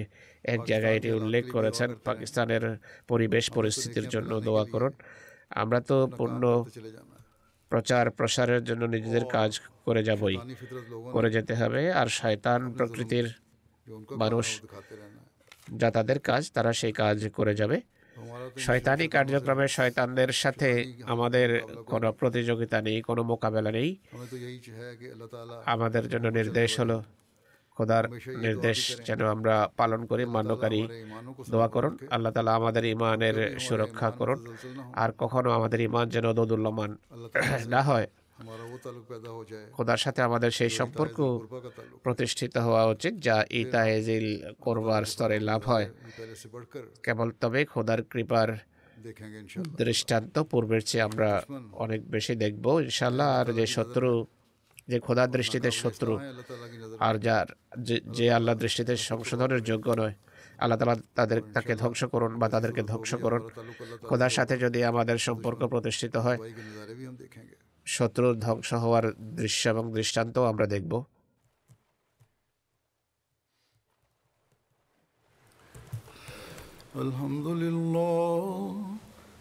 Speaker 1: এক জায়গায় এটি উল্লেখ করেছেন পাকিস্তানের পরিবেশ পরিস্থিতির জন্য দোয়া করুন। আমরা তো পূর্ণ প্রচার প্রসারের জন্য নিজেদের কাজ করে যাবই। করে যেতে হবে আর শয়তান প্রকৃতির মানুষ যা তাদের কাজ তারা সেই কাজ করে যাবে। শয়তানি কার্যক্রমে শয়তানদের সাথে আমাদের কোনো প্রতিযোগিতা নেই কোনো মোকাবেলা নেই। আমাদের জন্য নির্দেশ হলো খোদার নির্দেশ যেন আমরা পালন করি মান্যকারী দোয়া করুন। আল্লাহ তালা আমাদের ইমানের সুরক্ষা করুন। আর কখনো আমাদের ইমান যেন দোদুল্যমান না হয়। খোদার সাথে আমাদের সেই সম্পর্ক প্রতিষ্ঠিত হওয়া উচিত যা ইতাহেজিল করবার স্তরে লাভ হয়। কেবল তবে খোদার কৃপার দৃষ্টান্ত পূর্বের চেয়ে আমরা অনেক বেশি দেখব ইনশাল্লাহ আর যে শত্রু যে খোদার দৃষ্টিতে শত্রু আর যার যে আল্লাহ দৃষ্টিতে সংশোধনের যোগ্য নয় আল্লাহ তালা তাদের তাকে ধ্বংস করুন বা তাদেরকে ধ্বংস করুন। খোদার সাথে যদি আমাদের সম্পর্ক প্রতিষ্ঠিত হয় শত্রুর ধ্বংস হওয়ার দৃশ্য এবং দৃষ্টান্ত আমরা দেখব।
Speaker 2: আলহামদুলিল্লাহ।